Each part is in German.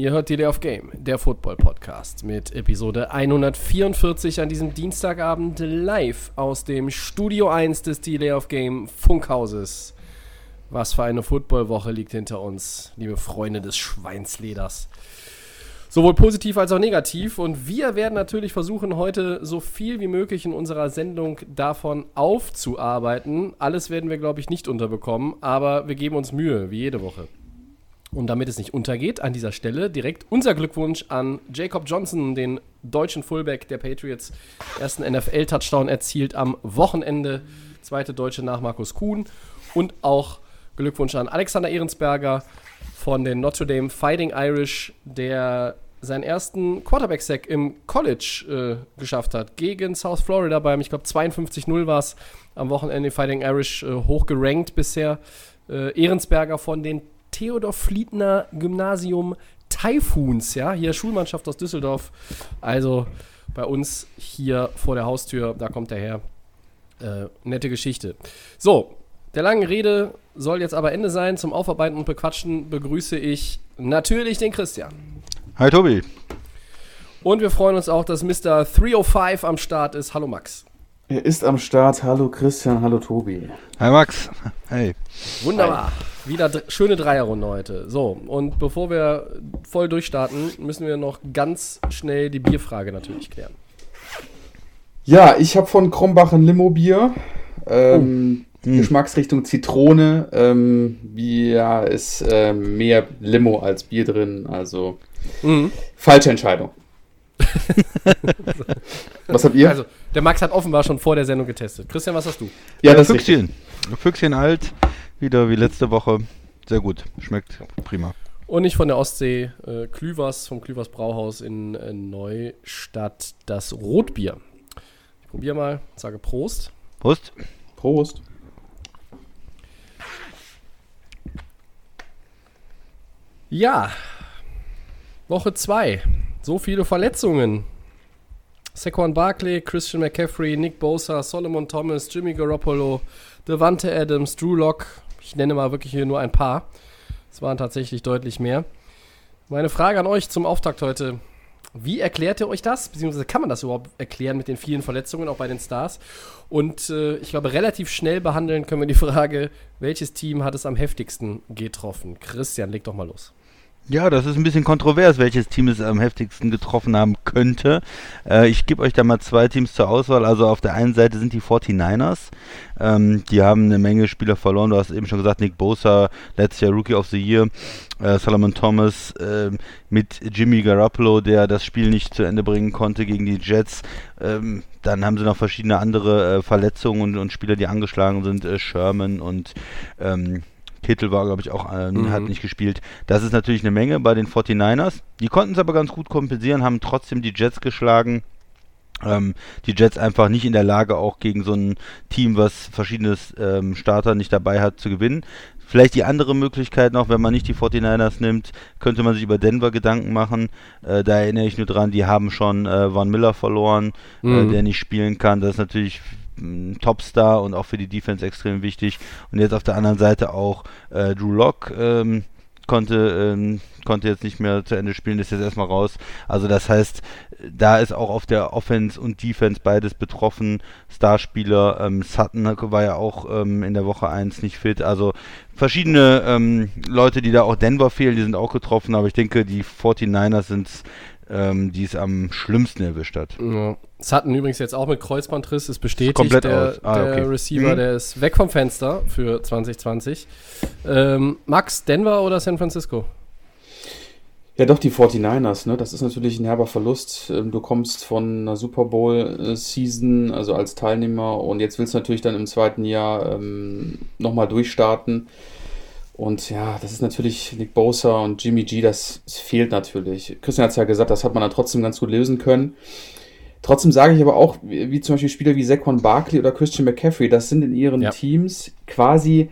Ihr hört Delay of Game, der Football-Podcast mit Episode 144 an diesem Dienstagabend live aus dem Studio 1 des Delay of Game Funkhauses. Was für eine Footballwoche liegt hinter uns, liebe Freunde des Schweinsleders. Sowohl positiv als auch negativ. Und wir werden natürlich versuchen, heute so viel wie möglich in unserer Sendung davon aufzuarbeiten. Alles werden wir, glaube ich, nicht unterbekommen, aber wir geben uns Mühe, wie jede Woche. Und damit es nicht untergeht, an dieser Stelle direkt unser Glückwunsch an Jacob Johnson, den deutschen Fullback der Patriots. Ersten NFL-Touchdown erzielt am Wochenende. Zweite Deutsche nach Markus Kuhn. Und auch Glückwunsch an Alexander Ehrensberger von den Notre Dame Fighting Irish, der seinen ersten Quarterback-Sack im College äh, geschafft hat. Gegen South Florida beim, ich glaube, 52-0 war es am Wochenende. Fighting Irish äh, hochgerankt bisher. Äh, Ehrensberger von den Theodor Fliedner Gymnasium Typhoons, ja, hier Schulmannschaft aus Düsseldorf. Also bei uns hier vor der Haustür, da kommt er her. Äh, nette Geschichte. So, der langen Rede soll jetzt aber Ende sein. Zum Aufarbeiten und Bequatschen begrüße ich natürlich den Christian. Hi Tobi. Und wir freuen uns auch, dass Mr. 305 am Start ist. Hallo Max. Er ist am Start. Hallo Christian, hallo Tobi. Hi Max. Hey. Wunderbar. Wieder dr schöne Dreierrunde heute. So, und bevor wir voll durchstarten, müssen wir noch ganz schnell die Bierfrage natürlich klären. Ja, ich habe von Krombach ein Limo-Bier. Ähm, Geschmacksrichtung Zitrone. Ähm, ja, ist ähm, mehr Limo als Bier drin. Also falsche Entscheidung. was habt ihr? Also, der Max hat offenbar schon vor der Sendung getestet. Christian, was hast du? ja, das ist richtig. Füchschen. Füchschen alt. Wieder wie letzte Woche. Sehr gut. Schmeckt prima. Und nicht von der Ostsee, äh, Klüvers, vom Klüvers Brauhaus in äh, Neustadt, das Rotbier. Ich probiere mal, sage Prost. Prost. Prost. Ja, Woche 2. So viele Verletzungen. Saquon Barkley, Christian McCaffrey, Nick Bosa, Solomon Thomas, Jimmy Garoppolo, Devante Adams, Drew Lock. Ich nenne mal wirklich hier nur ein paar. Es waren tatsächlich deutlich mehr. Meine Frage an euch zum Auftakt heute. Wie erklärt ihr euch das? Beziehungsweise kann man das überhaupt erklären mit den vielen Verletzungen, auch bei den Stars? Und äh, ich glaube, relativ schnell behandeln können wir die Frage, welches Team hat es am heftigsten getroffen? Christian, leg doch mal los. Ja, das ist ein bisschen kontrovers, welches Team es am heftigsten getroffen haben könnte. Äh, ich gebe euch da mal zwei Teams zur Auswahl. Also auf der einen Seite sind die 49ers. Ähm, die haben eine Menge Spieler verloren. Du hast eben schon gesagt, Nick Bosa, letztes Jahr Rookie of the Year. Äh, Solomon Thomas äh, mit Jimmy Garoppolo, der das Spiel nicht zu Ende bringen konnte gegen die Jets. Ähm, dann haben sie noch verschiedene andere äh, Verletzungen und, und Spieler, die angeschlagen sind. Äh, Sherman und ähm, Kittel war, glaube ich, auch, äh, Mhm. hat nicht gespielt. Das ist natürlich eine Menge bei den 49ers. Die konnten es aber ganz gut kompensieren, haben trotzdem die Jets geschlagen. Ähm, die Jets einfach nicht in der Lage, auch gegen so ein Team, was verschiedene ähm, Starter nicht dabei hat, zu gewinnen. Vielleicht die andere Möglichkeit noch, wenn man nicht die 49ers nimmt, könnte man sich über Denver Gedanken machen. Äh, da erinnere ich nur dran, die haben schon äh, Von Miller verloren, Mhm. äh, der nicht spielen kann. Das ist natürlich ein Topstar und auch für die Defense extrem wichtig. Und jetzt auf der anderen Seite auch äh, Drew Lock ähm, konnte, ähm, konnte jetzt nicht mehr zu Ende spielen, ist jetzt erstmal raus. Also das heißt, da ist auch auf der Offense und Defense beides betroffen. Starspieler, ähm, Sutton war ja auch ähm, in der Woche 1 nicht fit. Also verschiedene ähm, Leute, die da auch Denver fehlen, die sind auch getroffen, aber ich denke, die 49ers sind ähm, die es am schlimmsten erwischt hat. Ja. Sutton übrigens jetzt auch mit Kreuzbandriss, ist bestätigt. Komplett der. Ah, der okay. Receiver, Mhm. der ist weg vom Fenster für 2020. Ähm, Max, Denver oder San Francisco? Ja, doch, die 49ers, ne? Das ist natürlich ein herber Verlust. Ähm, Du kommst von einer Super Bowl-Season, also als Teilnehmer, und jetzt willst du natürlich dann im zweiten Jahr ähm, nochmal durchstarten. Und ja, das ist natürlich Nick Bosa und Jimmy G, das, das fehlt natürlich. Christian hat es ja gesagt, das hat man dann trotzdem ganz gut lösen können. Trotzdem sage ich aber auch, wie, wie zum Beispiel Spieler wie Saquon Barkley oder Christian McCaffrey, das sind in ihren Ja. Teams quasi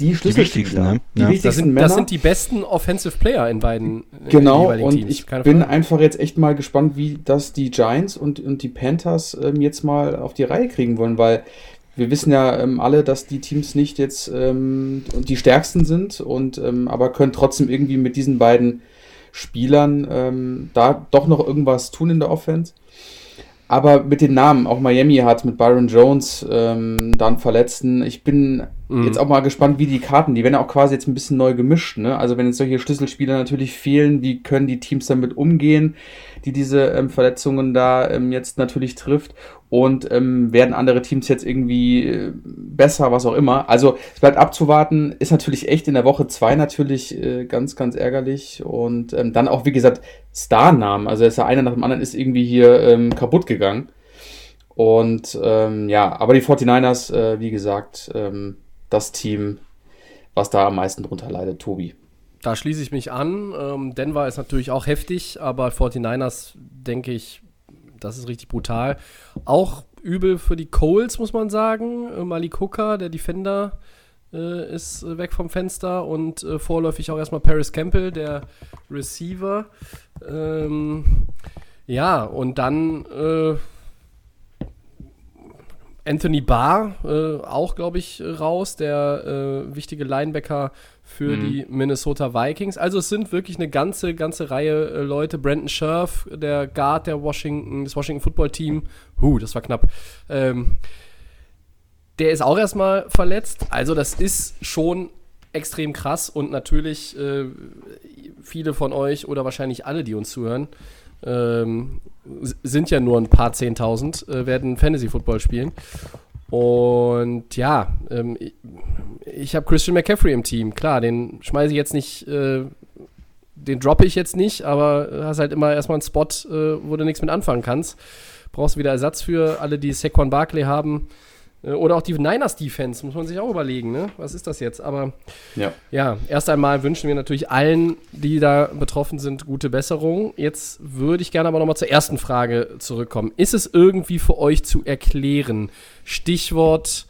die Schlüsselspieler. wichtigsten, ne? Die Ja. Das wichtigsten sind, Männer. das sind die besten Offensive Player in beiden Genau, jeweiligen und Teams. ich Keine bin Frage. einfach jetzt echt mal gespannt, wie das die Giants und, und die Panthers ähm, jetzt mal auf die Reihe kriegen wollen, weil wir wissen ja ähm, alle, dass die Teams nicht jetzt ähm, die stärksten sind und ähm, aber können trotzdem irgendwie mit diesen beiden Spielern ähm, da doch noch irgendwas tun in der Offense. Aber mit den Namen, auch Miami hat mit Byron Jones ähm, dann Verletzten. Ich bin Mhm. jetzt auch mal gespannt, wie die Karten, die werden ja auch quasi jetzt ein bisschen neu gemischt. Ne? Also wenn jetzt solche Schlüsselspieler natürlich fehlen, wie können die Teams damit umgehen, die diese ähm, Verletzungen da ähm, jetzt natürlich trifft? Und ähm, werden andere Teams jetzt irgendwie äh, besser, was auch immer. Also es bleibt abzuwarten, ist natürlich echt in der Woche zwei natürlich äh, ganz, ganz ärgerlich. Und ähm, dann auch, wie gesagt, Starnamen. Also ist ja einer nach dem anderen ist irgendwie hier ähm, kaputt gegangen. Und ähm, ja, aber die 49ers, äh, wie gesagt, ähm, das Team, was da am meisten drunter leidet, Tobi. Da schließe ich mich an. Ähm, Denver ist natürlich auch heftig, aber 49ers, denke ich, das ist richtig brutal. Auch übel für die Coles, muss man sagen. Äh, Malik Hooker, der Defender, äh, ist äh, weg vom Fenster und äh, vorläufig auch erstmal Paris Campbell, der Receiver. Ähm, ja, und dann äh, Anthony Barr, äh, auch, glaube ich, raus, der äh, wichtige Linebacker für die Minnesota Vikings. Also es sind wirklich eine ganze, ganze Reihe äh, Leute. Brandon Scherf, der Guard der Washington, des Washington Football Team. Huh, das war knapp. Ähm, der ist auch erstmal verletzt. Also das ist schon extrem krass und natürlich äh, viele von euch oder wahrscheinlich alle, die uns zuhören, ähm, sind ja nur ein paar Zehntausend, äh, werden Fantasy Football spielen. Und ja, ähm, ich, ich habe Christian McCaffrey im Team. Klar, den schmeiße ich jetzt nicht, äh, den droppe ich jetzt nicht, aber hast halt immer erstmal einen Spot, äh, wo du nichts mit anfangen kannst. Brauchst wieder Ersatz für alle, die Saquon Barkley haben. Äh, Oder auch die Niners Defense, muss man sich auch überlegen, ne? Was ist das jetzt? Aber Ja. ja, erst einmal wünschen wir natürlich allen, die da betroffen sind, gute Besserung. Jetzt würde ich gerne aber nochmal zur ersten Frage zurückkommen. Ist es irgendwie für euch zu erklären? Stichwort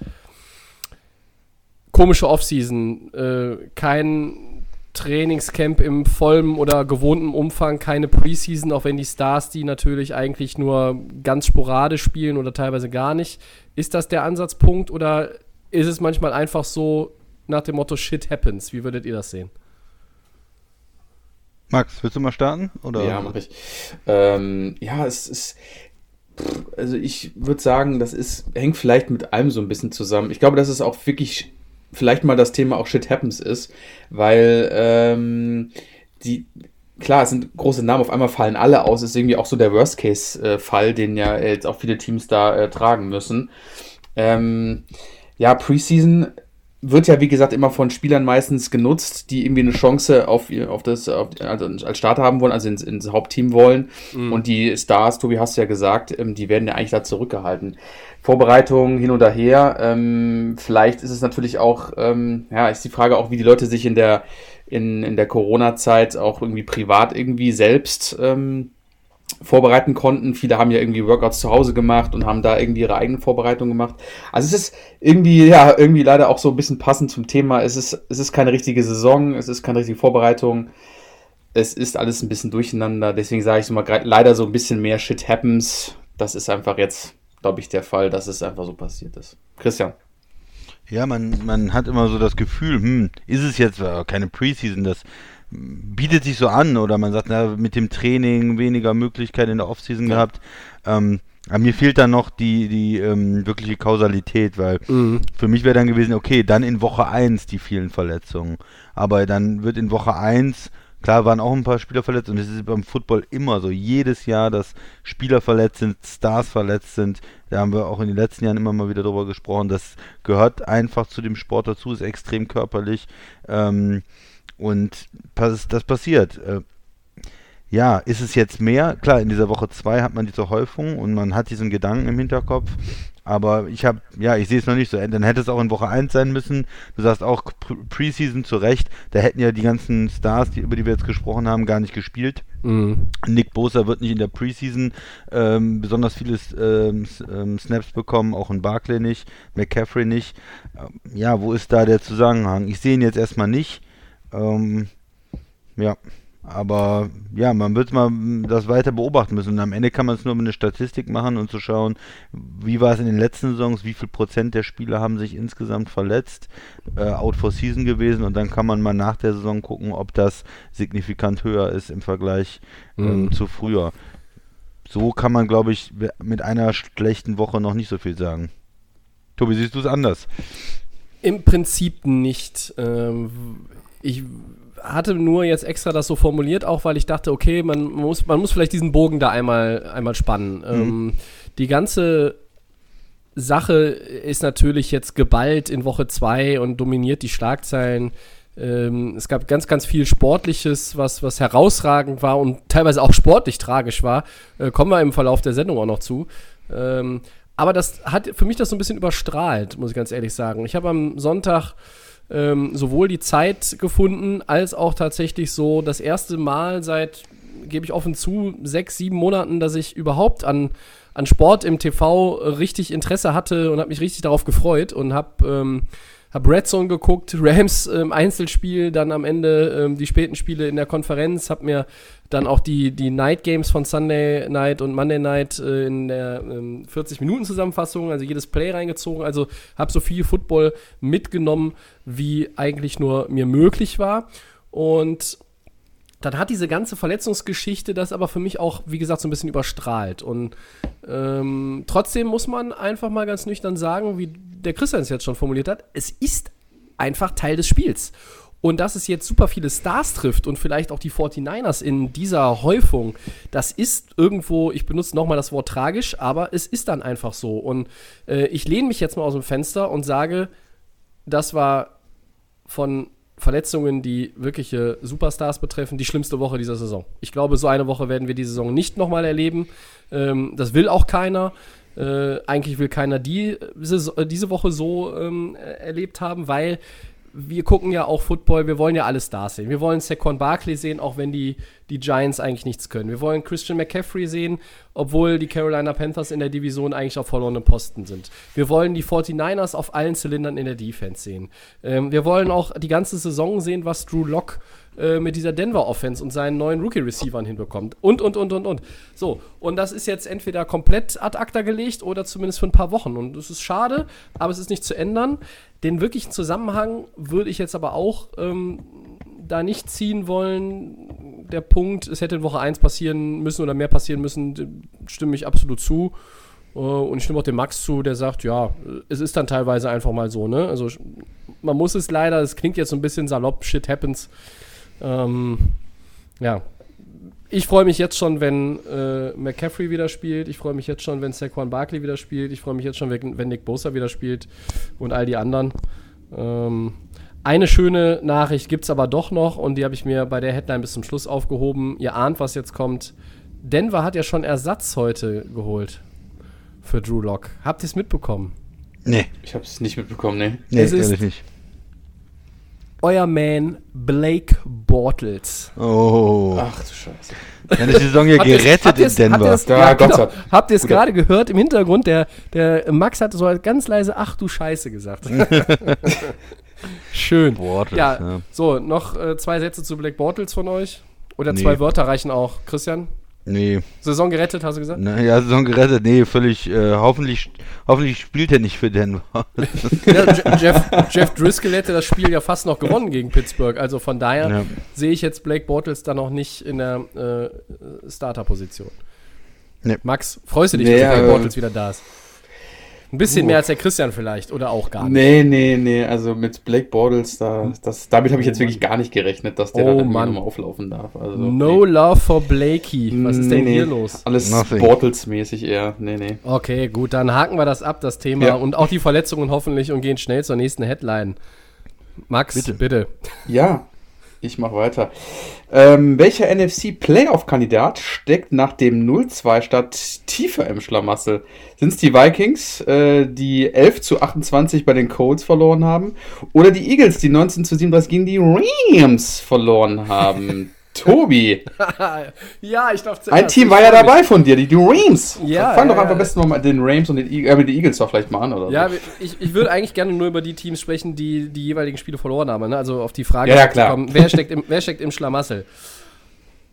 komische Offseason, äh, kein Trainingscamp im vollen oder gewohnten Umfang, keine Preseason, auch wenn die Stars die natürlich eigentlich nur ganz sporadisch spielen oder teilweise gar nicht. Ist das der Ansatzpunkt oder ist es manchmal einfach so nach dem Motto Shit happens? Wie würdet ihr das sehen? Max, willst du mal starten? Oder? Ja, mache ich. Ähm, ja, es ist. Also ich würde sagen, das ist, hängt vielleicht mit allem so ein bisschen zusammen. Ich glaube, dass es auch wirklich vielleicht mal das Thema auch Shit Happens ist, weil ähm, die, klar, es sind große Namen, auf einmal fallen alle aus, ist irgendwie auch so der Worst-Case-Fall, den ja jetzt auch viele Teams da äh, tragen müssen. Ähm, ja, Preseason wird ja, wie gesagt, immer von Spielern meistens genutzt, die irgendwie eine Chance auf, ihr- auf das, auf, also als Starter haben wollen, also ins, ins Hauptteam wollen. Und die Stars, Tobi hast du ja gesagt, ähm, die werden ja eigentlich da zurückgehalten. Vorbereitung hin oder her. Ähm, vielleicht ist es natürlich auch, ähm, ja, ist die Frage auch, wie die Leute sich in der, in, in der Corona-Zeit auch irgendwie privat irgendwie selbst ähm, vorbereiten konnten. Viele haben ja irgendwie Workouts zu Hause gemacht und haben da irgendwie ihre eigenen Vorbereitungen gemacht. Also es ist irgendwie, ja, irgendwie leider auch so ein bisschen passend zum Thema. Es ist, es ist keine richtige Saison, es ist keine richtige Vorbereitung. Es ist alles ein bisschen durcheinander. Deswegen sage ich so mal, leider so ein bisschen mehr Shit happens. Das ist einfach jetzt, glaube ich, der Fall, dass es einfach so passiert ist. Christian. Ja, man, man hat immer so das Gefühl, hm, ist es jetzt äh, keine Preseason, das bietet sich so an oder man sagt, na, mit dem Training weniger Möglichkeit in der Offseason Ja. gehabt. Ähm, aber mir fehlt dann noch die, die ähm, wirkliche Kausalität, weil für mich wäre dann gewesen, okay, dann in Woche 1 die vielen Verletzungen. Aber dann wird in Woche 1, klar waren auch ein paar Spieler verletzt und es ist beim Football immer so, jedes Jahr, dass Spieler verletzt sind, Stars verletzt sind. Da haben wir auch in den letzten Jahren immer mal wieder drüber gesprochen. Das gehört einfach zu dem Sport dazu, ist extrem körperlich. Ähm, und das passiert. Äh, ja, ist es jetzt mehr? Klar, in dieser Woche 2 hat man diese Häufung und man hat diesen Gedanken im Hinterkopf. Aber ich habe, ja, ich sehe es noch nicht so. Dann hätte es auch in Woche 1 sein müssen. Du sagst auch Preseason zu Recht. Da hätten ja die ganzen Stars, die, über die wir jetzt gesprochen haben, gar nicht gespielt. Mhm. Nick Bosa wird nicht in der Preseason ähm, besonders viele ähm, ähm, Snaps bekommen, auch in Barclay nicht, McCaffrey nicht. Ähm, ja, wo ist da der Zusammenhang? Ich sehe ihn jetzt erstmal nicht. Ähm, ja. Aber ja, man wird mal das weiter beobachten müssen. Und am Ende kann man es nur mit einer Statistik machen und zu schauen, wie war es in den letzten Saisons, wie viel Prozent der Spieler haben sich insgesamt verletzt, äh, out for season gewesen. Und dann kann man mal nach der Saison gucken, ob das signifikant höher ist im Vergleich ähm, mhm. zu früher. So kann man, glaube ich, mit einer schlechten Woche noch nicht so viel sagen. Tobi, siehst du es anders? Im Prinzip nicht. Ähm, ich hatte nur jetzt extra das so formuliert, auch weil ich dachte, okay, man muss, man muss vielleicht diesen Bogen da einmal, einmal spannen. Mhm. Ähm, die ganze Sache ist natürlich jetzt geballt in Woche 2 und dominiert die Schlagzeilen. Ähm, es gab ganz, ganz viel Sportliches, was, was herausragend war und teilweise auch sportlich tragisch war. Äh, kommen wir im Verlauf der Sendung auch noch zu. Ähm, aber das hat für mich das so ein bisschen überstrahlt, muss ich ganz ehrlich sagen. Ich habe am Sonntag ähm, sowohl die Zeit gefunden, als auch tatsächlich so das erste Mal seit, gebe ich offen zu, sechs, sieben Monaten, dass ich überhaupt an, an Sport im TV richtig Interesse hatte und habe mich richtig darauf gefreut und habe ähm, hab Red Zone geguckt, Rams ähm, Einzelspiel, dann am Ende ähm, die späten Spiele in der Konferenz, habe mir dann auch die, die Night Games von Sunday Night und Monday Night äh, in der ähm, 40-Minuten-Zusammenfassung, also jedes Play reingezogen. Also habe so viel Football mitgenommen, wie eigentlich nur mir möglich war. Und dann hat diese ganze Verletzungsgeschichte das aber für mich auch, wie gesagt, so ein bisschen überstrahlt. Und ähm, trotzdem muss man einfach mal ganz nüchtern sagen, wie der Christian es jetzt schon formuliert hat, es ist einfach Teil des Spiels. Und dass es jetzt super viele Stars trifft und vielleicht auch die 49ers in dieser Häufung, das ist irgendwo, ich benutze nochmal das Wort tragisch, aber es ist dann einfach so. Und äh, ich lehne mich jetzt mal aus dem Fenster und sage, das war von Verletzungen, die wirkliche Superstars betreffen, die schlimmste Woche dieser Saison. Ich glaube, so eine Woche werden wir die Saison nicht nochmal erleben. Ähm, das will auch keiner. Äh, eigentlich will keiner die, diese Woche so ähm, erlebt haben, weil wir gucken ja auch Football, wir wollen ja alle Stars sehen. Wir wollen Saquon Barkley sehen, auch wenn die, die Giants eigentlich nichts können. Wir wollen Christian McCaffrey sehen, obwohl die Carolina Panthers in der Division eigentlich auf verlorenen Posten sind. Wir wollen die 49ers auf allen Zylindern in der Defense sehen. Ähm, wir wollen auch die ganze Saison sehen, was Drew Locke äh, mit dieser Denver Offense und seinen neuen Rookie-Receivern hinbekommt. Und, und, und, und, und. So, und das ist jetzt entweder komplett ad acta gelegt oder zumindest für ein paar Wochen. Und das ist schade, aber es ist nicht zu ändern. Den wirklichen Zusammenhang würde ich jetzt aber auch ähm, da nicht ziehen wollen. Der Punkt, es hätte in Woche 1 passieren müssen oder mehr passieren müssen, stimme ich absolut zu. Äh, und ich stimme auch dem Max zu, der sagt, ja, es ist dann teilweise einfach mal so, ne? Also man muss es leider, es klingt jetzt so ein bisschen salopp, shit happens. Ähm, ja. Ich freue mich jetzt schon, wenn äh, McCaffrey wieder spielt. Ich freue mich jetzt schon, wenn Saquon Barkley wieder spielt. Ich freue mich jetzt schon, wenn, Nick Bosa wieder spielt und all die anderen. Ähm, eine schöne Nachricht gibt es aber doch noch und die habe ich mir bei der Headline bis zum Schluss aufgehoben. Ihr ahnt, was jetzt kommt. Denver hat ja schon Ersatz heute geholt für Drew Lock. Habt ihr es mitbekommen? Nee. Ich habe es nicht mitbekommen, nee. Nee, es ist nicht euer Man Blake Bortles. Oh. Ach du Scheiße. Dann ist die Saison ja gerettet in Denver. Habt ja, ja, genau. Habt ihr es gerade gehört im Hintergrund? Der, der Max hat so ganz leise Ach du Scheiße gesagt. Schön. Bortles, ja, ja, so, noch äh, zwei Sätze zu Blake Bortles von euch. Oder nee. zwei Wörter reichen auch. Christian? Nee. Saison gerettet, hast du gesagt? Na, ja, Saison gerettet, nee, völlig. Äh, hoffentlich, hoffentlich spielt er nicht für Denver. ja, Jeff, Jeff Driscoll hätte das Spiel ja fast noch gewonnen gegen Pittsburgh. Also von daher ja. sehe ich jetzt Blake Bortles da noch nicht in der äh, Starter-Position. Nee. Max, freust du dich, nee, dass Blake Bortles wieder da ist? Ein bisschen uh. mehr als der Christian vielleicht oder auch gar nicht. Nee, nee, nee, also mit Blake Bortles, da, das, damit habe ich jetzt wirklich gar nicht gerechnet, dass der oh, da nochmal auflaufen darf. Also, no nee. love for Blakey. Was ist denn nee, hier los? Alles Bortles-mäßig eher. Nee, nee. Okay, gut, dann haken wir das ab, das Thema. Ja. Und auch die Verletzungen hoffentlich und gehen schnell zur nächsten Headline. Max, bitte. bitte. Ja, Ich mache weiter. Ähm, welcher NFC-Playoff-Kandidat steckt nach dem 0-2-Start tiefer im Schlamassel? Sind es die Vikings, äh, die 11 zu 28 bei den Colts verloren haben? Oder die Eagles, die 19 zu 37 gegen die Rams verloren haben? Tobi, ja, ich darf ein Team war ja dabei von dir, die, die Rams. Ja, Fang ja, doch einfach ja. am besten mal mit den Rams und den, E- äh, den Eagles doch vielleicht mal an, oder? Ja, so. ich, ich würde eigentlich gerne nur über die Teams sprechen, die die jeweiligen Spiele verloren haben. Ne? Also auf die Frage, Ja, ja, klar. wer, steckt im, wer steckt im Schlamassel?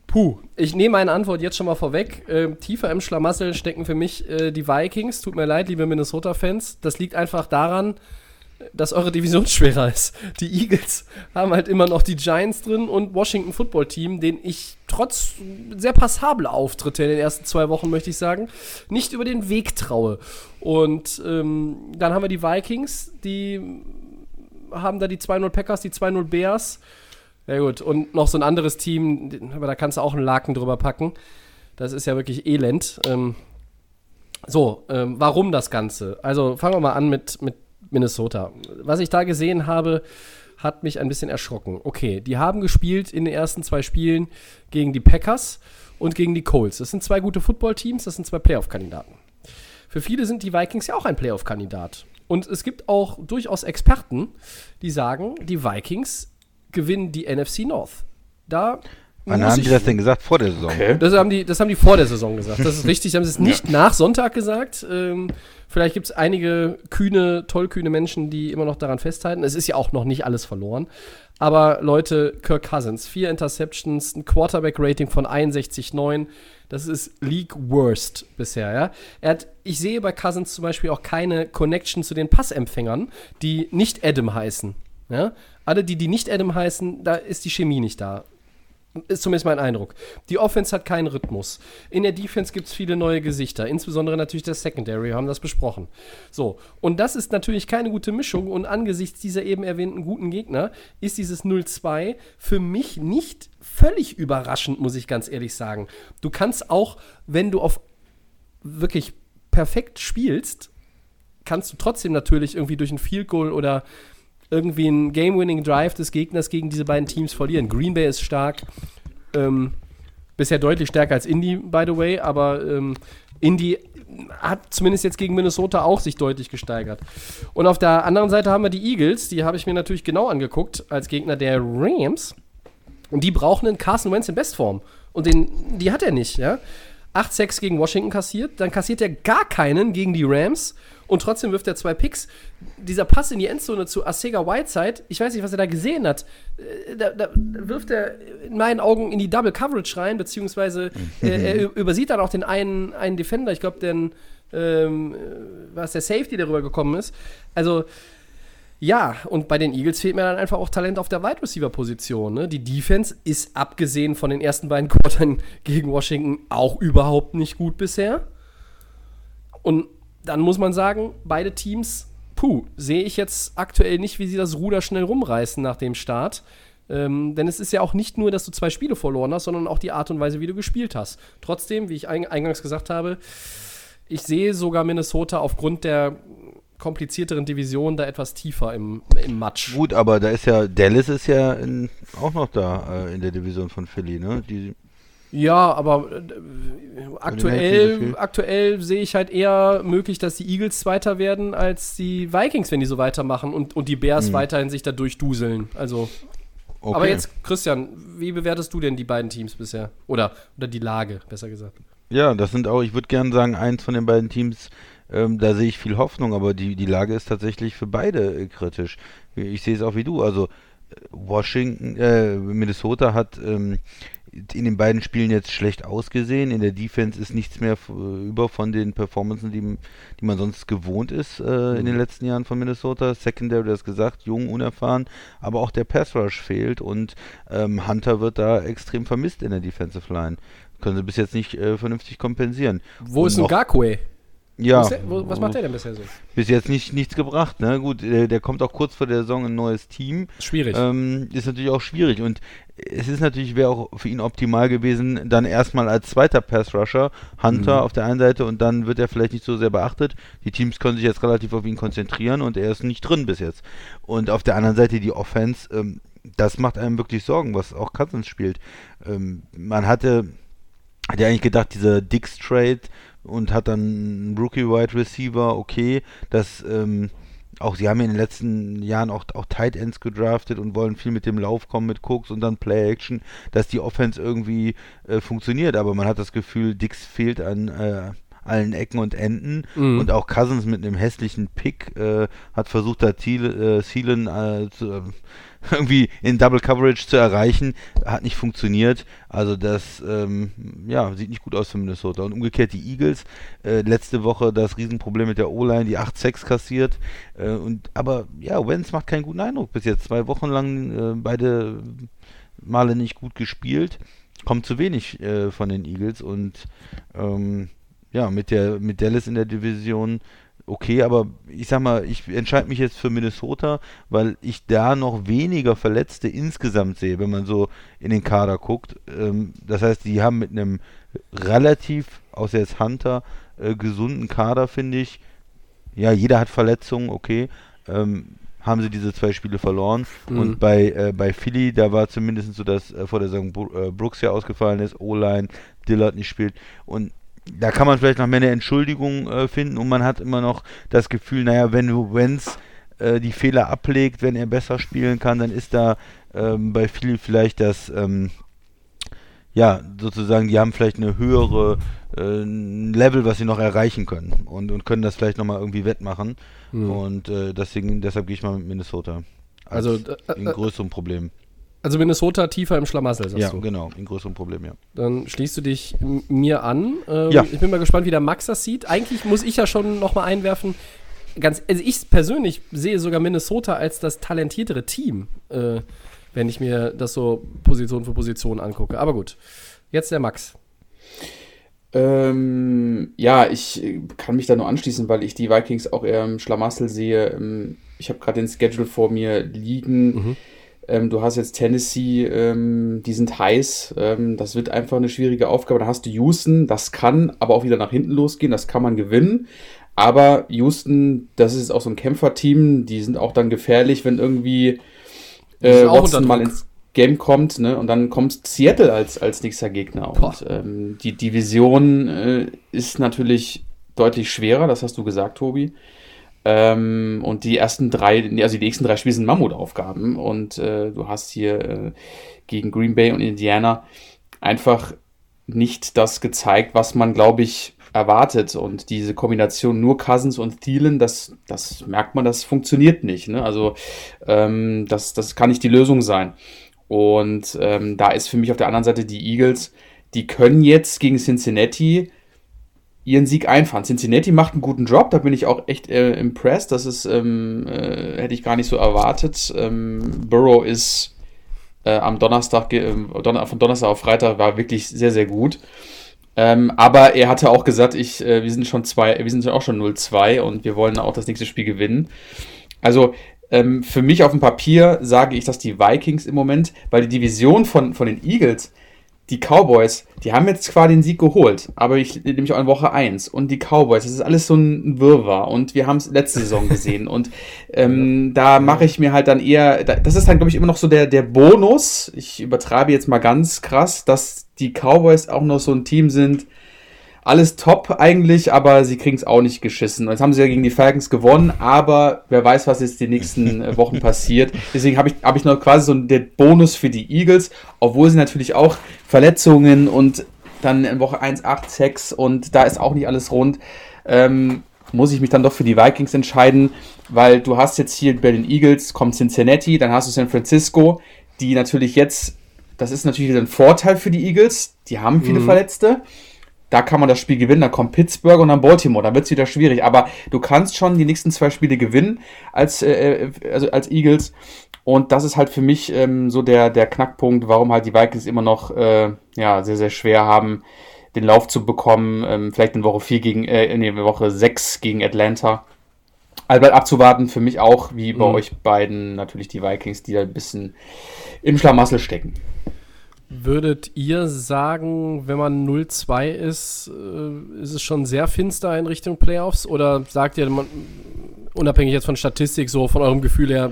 Puh, ich nehme meine Antwort jetzt schon mal vorweg. Ähm, tiefer im Schlamassel stecken für mich äh, die Vikings. Tut mir leid, liebe Minnesota-Fans. Das liegt einfach daran, dass eure Division schwerer ist. Die Eagles haben halt immer noch die Giants drin und Washington Football Team, den ich trotz sehr passabler Auftritte in den ersten zwei Wochen, möchte ich sagen, nicht über den Weg traue. Und ähm, dann haben wir die Vikings, die haben da die 2-0 Packers, die 2-0 Bears. Ja gut, und noch so ein anderes Team, aber da kannst du auch einen Laken drüber packen. Das ist ja wirklich elend. Ähm, so, ähm, warum das Ganze? Also fangen wir mal an mit, mit Minnesota. Was ich da gesehen habe, hat mich ein bisschen erschrocken. Okay, die haben gespielt in den ersten zwei Spielen gegen die Packers und gegen die Colts. Das sind zwei gute Footballteams, das sind zwei Playoff-Kandidaten. Für viele sind die Vikings ja auch ein Playoff-Kandidat. Und es gibt auch durchaus Experten, die sagen, die Vikings gewinnen die NFC North. Da Wann haben die das denn gesagt? Vor der Saison. Okay. das haben, die, das haben die vor der Saison gesagt. Das ist richtig. Sie haben es nicht nach Sonntag gesagt. Ähm, vielleicht gibt es einige kühne, tollkühne Menschen, die immer noch daran festhalten. Es ist ja auch noch nicht alles verloren. Aber Leute, Kirk Cousins, vier Interceptions, ein Quarterback-Rating von 61,9. Das ist League Worst bisher, ja. Er hat, ich sehe bei Cousins zum Beispiel auch keine Connection zu den Passempfängern, die nicht Adam heißen. Ja? Alle, die, die nicht Adam heißen, da ist die Chemie nicht da. Ist zumindest mein Eindruck. Die Offense hat keinen Rhythmus. In der Defense gibt es viele neue Gesichter, insbesondere natürlich der Secondary, wir haben das besprochen. So, und das ist natürlich keine gute Mischung und angesichts dieser eben erwähnten guten Gegner ist dieses 0-2 für mich nicht völlig überraschend, muss ich ganz ehrlich sagen. Du kannst auch, wenn du auf wirklich perfekt spielst, kannst du trotzdem natürlich irgendwie durch ein Field Goal oder irgendwie einen Game-Winning Drive des Gegners gegen diese beiden Teams verlieren. Green Bay ist stark, ähm, bisher deutlich stärker als Indy, by the way, aber ähm, Indy hat zumindest jetzt gegen Minnesota auch sich deutlich gesteigert. Und auf der anderen Seite haben wir die Eagles, die habe ich mir natürlich genau angeguckt als Gegner der Rams. Und die brauchen einen Carson Wentz in Bestform. Und den, die hat er nicht, ja. 8-6 gegen Washington kassiert, dann kassiert er gar keinen gegen die Rams und trotzdem wirft er zwei Picks. Dieser Pass in die Endzone zu Asega Whiteside, ich weiß nicht, was er da gesehen hat. Äh, Da, da wirft er in meinen Augen in die Double Coverage rein, beziehungsweise äh, er übersieht dann auch den einen, einen Defender, ich glaube, den ähm, äh, war es der Safety, der rübergekommen ist. Also, ja, und bei den Eagles fehlt mir dann einfach auch Talent auf der Wide Receiver Position. Ne? Die Defense ist abgesehen von den ersten beiden Quartern gegen Washington auch überhaupt nicht gut bisher. Und dann muss man sagen, beide Teams, puh, sehe ich jetzt aktuell nicht, wie sie das Ruder schnell rumreißen nach dem Start. Ähm, denn es ist ja auch nicht nur, dass du zwei Spiele verloren hast, sondern auch die Art und Weise, wie du gespielt hast. Trotzdem, wie ich ein, eingangs gesagt habe, ich sehe sogar Minnesota aufgrund der komplizierteren Division da etwas tiefer im, im Matsch. Gut, aber da ist ja, Dallas ist ja in, auch noch da äh, in der Division von Philly, ne? Die, Ja, aber äh, aktuell, aktuell sehe ich halt eher möglich, dass die Eagles Zweiter werden als die Vikings, wenn die so weitermachen und, und die Bears weiterhin sich da durchduseln. Also, okay. aber jetzt, Christian, wie bewertest du denn die beiden Teams bisher? Oder, oder die Lage, besser gesagt. Ja, das sind auch, ich würde gerne sagen, eins von den beiden Teams, ähm, da sehe ich viel Hoffnung, aber die, die Lage ist tatsächlich für beide äh, kritisch. Ich sehe es auch wie du. Also äh, Washington, äh, Minnesota hat ähm, in den beiden Spielen jetzt schlecht ausgesehen. In der Defense ist nichts mehr über von den Performances, die, die man sonst gewohnt ist äh, in den letzten Jahren von Minnesota. Secondary, du hast gesagt, jung, unerfahren, aber auch der Pass Rush fehlt und ähm, Hunter wird da extrem vermisst in der Defensive Line. Können sie bis jetzt nicht äh, vernünftig kompensieren. Wo Und ist ein noch- Gakwe? Ja, wo, was macht der denn bisher so? bis jetzt nicht, nichts gebracht. Ne? Gut, der, der kommt auch kurz vor der Saison ein neues Team. Schwierig. Ähm, ist natürlich auch schwierig. Und es ist natürlich, wäre auch für ihn optimal gewesen, dann erstmal als zweiter Pass-Rusher, Hunter auf der einen Seite und dann wird er vielleicht nicht so sehr beachtet. Die Teams können sich jetzt relativ auf ihn konzentrieren und er ist nicht drin bis jetzt. Und auf der anderen Seite die Offense, ähm, das macht einem wirklich Sorgen, was auch Cousins spielt. Ähm, man hatte, hat ja eigentlich gedacht, dieser Dix Trade und hat dann einen Rookie Wide Receiver, okay, das, ähm, auch sie haben in den letzten Jahren auch, auch Tight Ends gedraftet und wollen viel mit dem Lauf kommen mit Cooks und dann Play Action, dass die Offense irgendwie äh, funktioniert, aber man hat das Gefühl, Dix fehlt an äh, allen Ecken und Enden mhm. und auch Cousins mit einem hässlichen Pick äh, hat versucht, da äh, Thielen äh, zu, irgendwie in Double Coverage zu erreichen, hat nicht funktioniert. Also das ähm, ja, sieht nicht gut aus für Minnesota. Und umgekehrt die Eagles, äh, letzte Woche das Riesenproblem mit der O-Line, die 8-6 kassiert. Äh, und, aber ja, Wenz macht keinen guten Eindruck bis jetzt. Zwei Wochen lang äh, beide Male nicht gut gespielt. Kommt zu wenig äh, von den Eagles und ähm, ja, mit der mit Dallas in der Division okay, aber ich sag mal, ich entscheide mich jetzt für Minnesota, weil ich da noch weniger Verletzte insgesamt sehe, wenn man so in den Kader guckt. Ähm, das heißt, die haben mit einem relativ, außer jetzt Hunter, äh, gesunden Kader, finde ich. Ja, jeder hat Verletzungen, okay. Ähm, haben sie diese zwei Spiele verloren. Mhm. Und bei, äh, bei Philly, da war zumindest so, dass äh, vor der Saison äh, Brooks ja ausgefallen ist, O-Line, Dillard nicht spielt. Und da kann man vielleicht noch mehr eine Entschuldigung äh, finden und man hat immer noch das Gefühl, naja, wenn Wenz äh, die Fehler ablegt, wenn er besser spielen kann, dann ist da ähm, bei vielen vielleicht das, ähm, ja, sozusagen, die haben vielleicht eine höhere äh, Level, was sie noch erreichen können und, und können das vielleicht nochmal irgendwie wettmachen. Mhm. Und äh, deswegen, deshalb gehe ich mal mit Minnesota. Als also äh, ein äh, größeren Problem. Also Minnesota tiefer im Schlamassel, sagst ja, du? Ja, genau, ein größeres Problem, ja. Dann schließt du dich mir an. Ähm, ja. Ich bin mal gespannt, wie der Max das sieht. Eigentlich muss ich ja schon nochmal einwerfen, ganz, also ich persönlich sehe sogar Minnesota als das talentiertere Team, äh, wenn ich mir das so Position für Position angucke. Aber gut, jetzt der Max. Ähm, ja, ich kann mich da nur anschließen, weil ich die Vikings auch eher im Schlamassel sehe. Ähm, ich habe gerade den Schedule vor mir liegen. Mhm ähm, du hast jetzt Tennessee, ähm, die sind heiß. Ähm, das wird einfach eine schwierige Aufgabe. Dann hast du Houston, das kann aber auch wieder nach hinten losgehen, das kann man gewinnen. Aber Houston, das ist auch so ein Kämpferteam, die sind auch dann gefährlich, wenn irgendwie äh, Watson mal ins Game kommt, ne? Und dann kommt Seattle als, als nächster Gegner. Boah. Und ähm, die Division äh, ist natürlich deutlich schwerer, das hast du gesagt, Tobi. Ähm, und die ersten drei, also die nächsten drei Spiele sind Mammutaufgaben. Und äh, du hast hier äh, gegen Green Bay und Indiana einfach nicht das gezeigt, was man, glaube ich, erwartet. Und diese Kombination nur Cousins und Thielen, das, das merkt man, das funktioniert nicht. Ne? Also ähm, das, das kann nicht die Lösung sein. Und ähm, da ist für mich auf der anderen Seite die Eagles, die können jetzt gegen Cincinnati ihren Sieg einfahren. Cincinnati macht einen guten Job, da bin ich auch echt äh, impressed. Das ist, ähm, äh, hätte ich gar nicht so erwartet. Ähm, Burrow ist äh, am Donnerstag, äh, Don von Donnerstag auf Freitag war wirklich sehr, sehr gut. Ähm, aber er hatte auch gesagt, ich, äh, wir sind schon zwei, wir sind auch schon 0-2 und wir wollen auch das nächste Spiel gewinnen. Also ähm, für mich auf dem Papier sage ich, dass die Vikings im Moment, weil die Division von, von den Eagles die Cowboys, die haben jetzt zwar den Sieg geholt, aber ich nehme mich auch in Woche 1 und die Cowboys, das ist alles so ein Wirrwarr. Und wir haben es letzte Saison gesehen. Und ähm, da mache ich mir halt dann eher, das ist dann glaube ich immer noch so der, der Bonus, ich übertreibe jetzt mal ganz krass, dass die Cowboys auch noch so ein Team sind, alles top eigentlich, aber sie kriegen es auch nicht geschissen. Jetzt haben sie ja gegen die Falcons gewonnen, aber wer weiß, was jetzt die nächsten Wochen passiert. Deswegen habe ich, hab ich noch quasi so den Bonus für die Eagles, obwohl sie natürlich auch Verletzungen und dann in Woche 1 8 Sex und da ist auch nicht alles rund. Ähm, muss ich mich dann doch für die Vikings entscheiden, weil du hast jetzt hier bei den Eagles, kommt Cincinnati, dann hast du San Francisco, die natürlich jetzt, das ist natürlich ein Vorteil für die Eagles, die haben viele mhm. Verletzte da kann man das Spiel gewinnen, dann kommt Pittsburgh und dann Baltimore, dann wird es wieder schwierig. Aber du kannst schon die nächsten zwei Spiele gewinnen als, äh, äh, also als Eagles. Und das ist halt für mich ähm, so der, der Knackpunkt, warum halt die Vikings immer noch äh, ja, sehr, sehr schwer haben, den Lauf zu bekommen. Ähm, vielleicht in Woche 4 gegen, äh, in Woche 6 gegen Atlanta. Also bleibt abzuwarten, für mich auch, wie bei mhm. euch beiden, natürlich die Vikings, die da ein bisschen im Schlamassel stecken. Würdet ihr sagen, wenn man 0-2 ist, äh, ist es schon sehr finster in Richtung Playoffs? Oder sagt ihr, man, unabhängig jetzt von Statistik, so von eurem Gefühl her,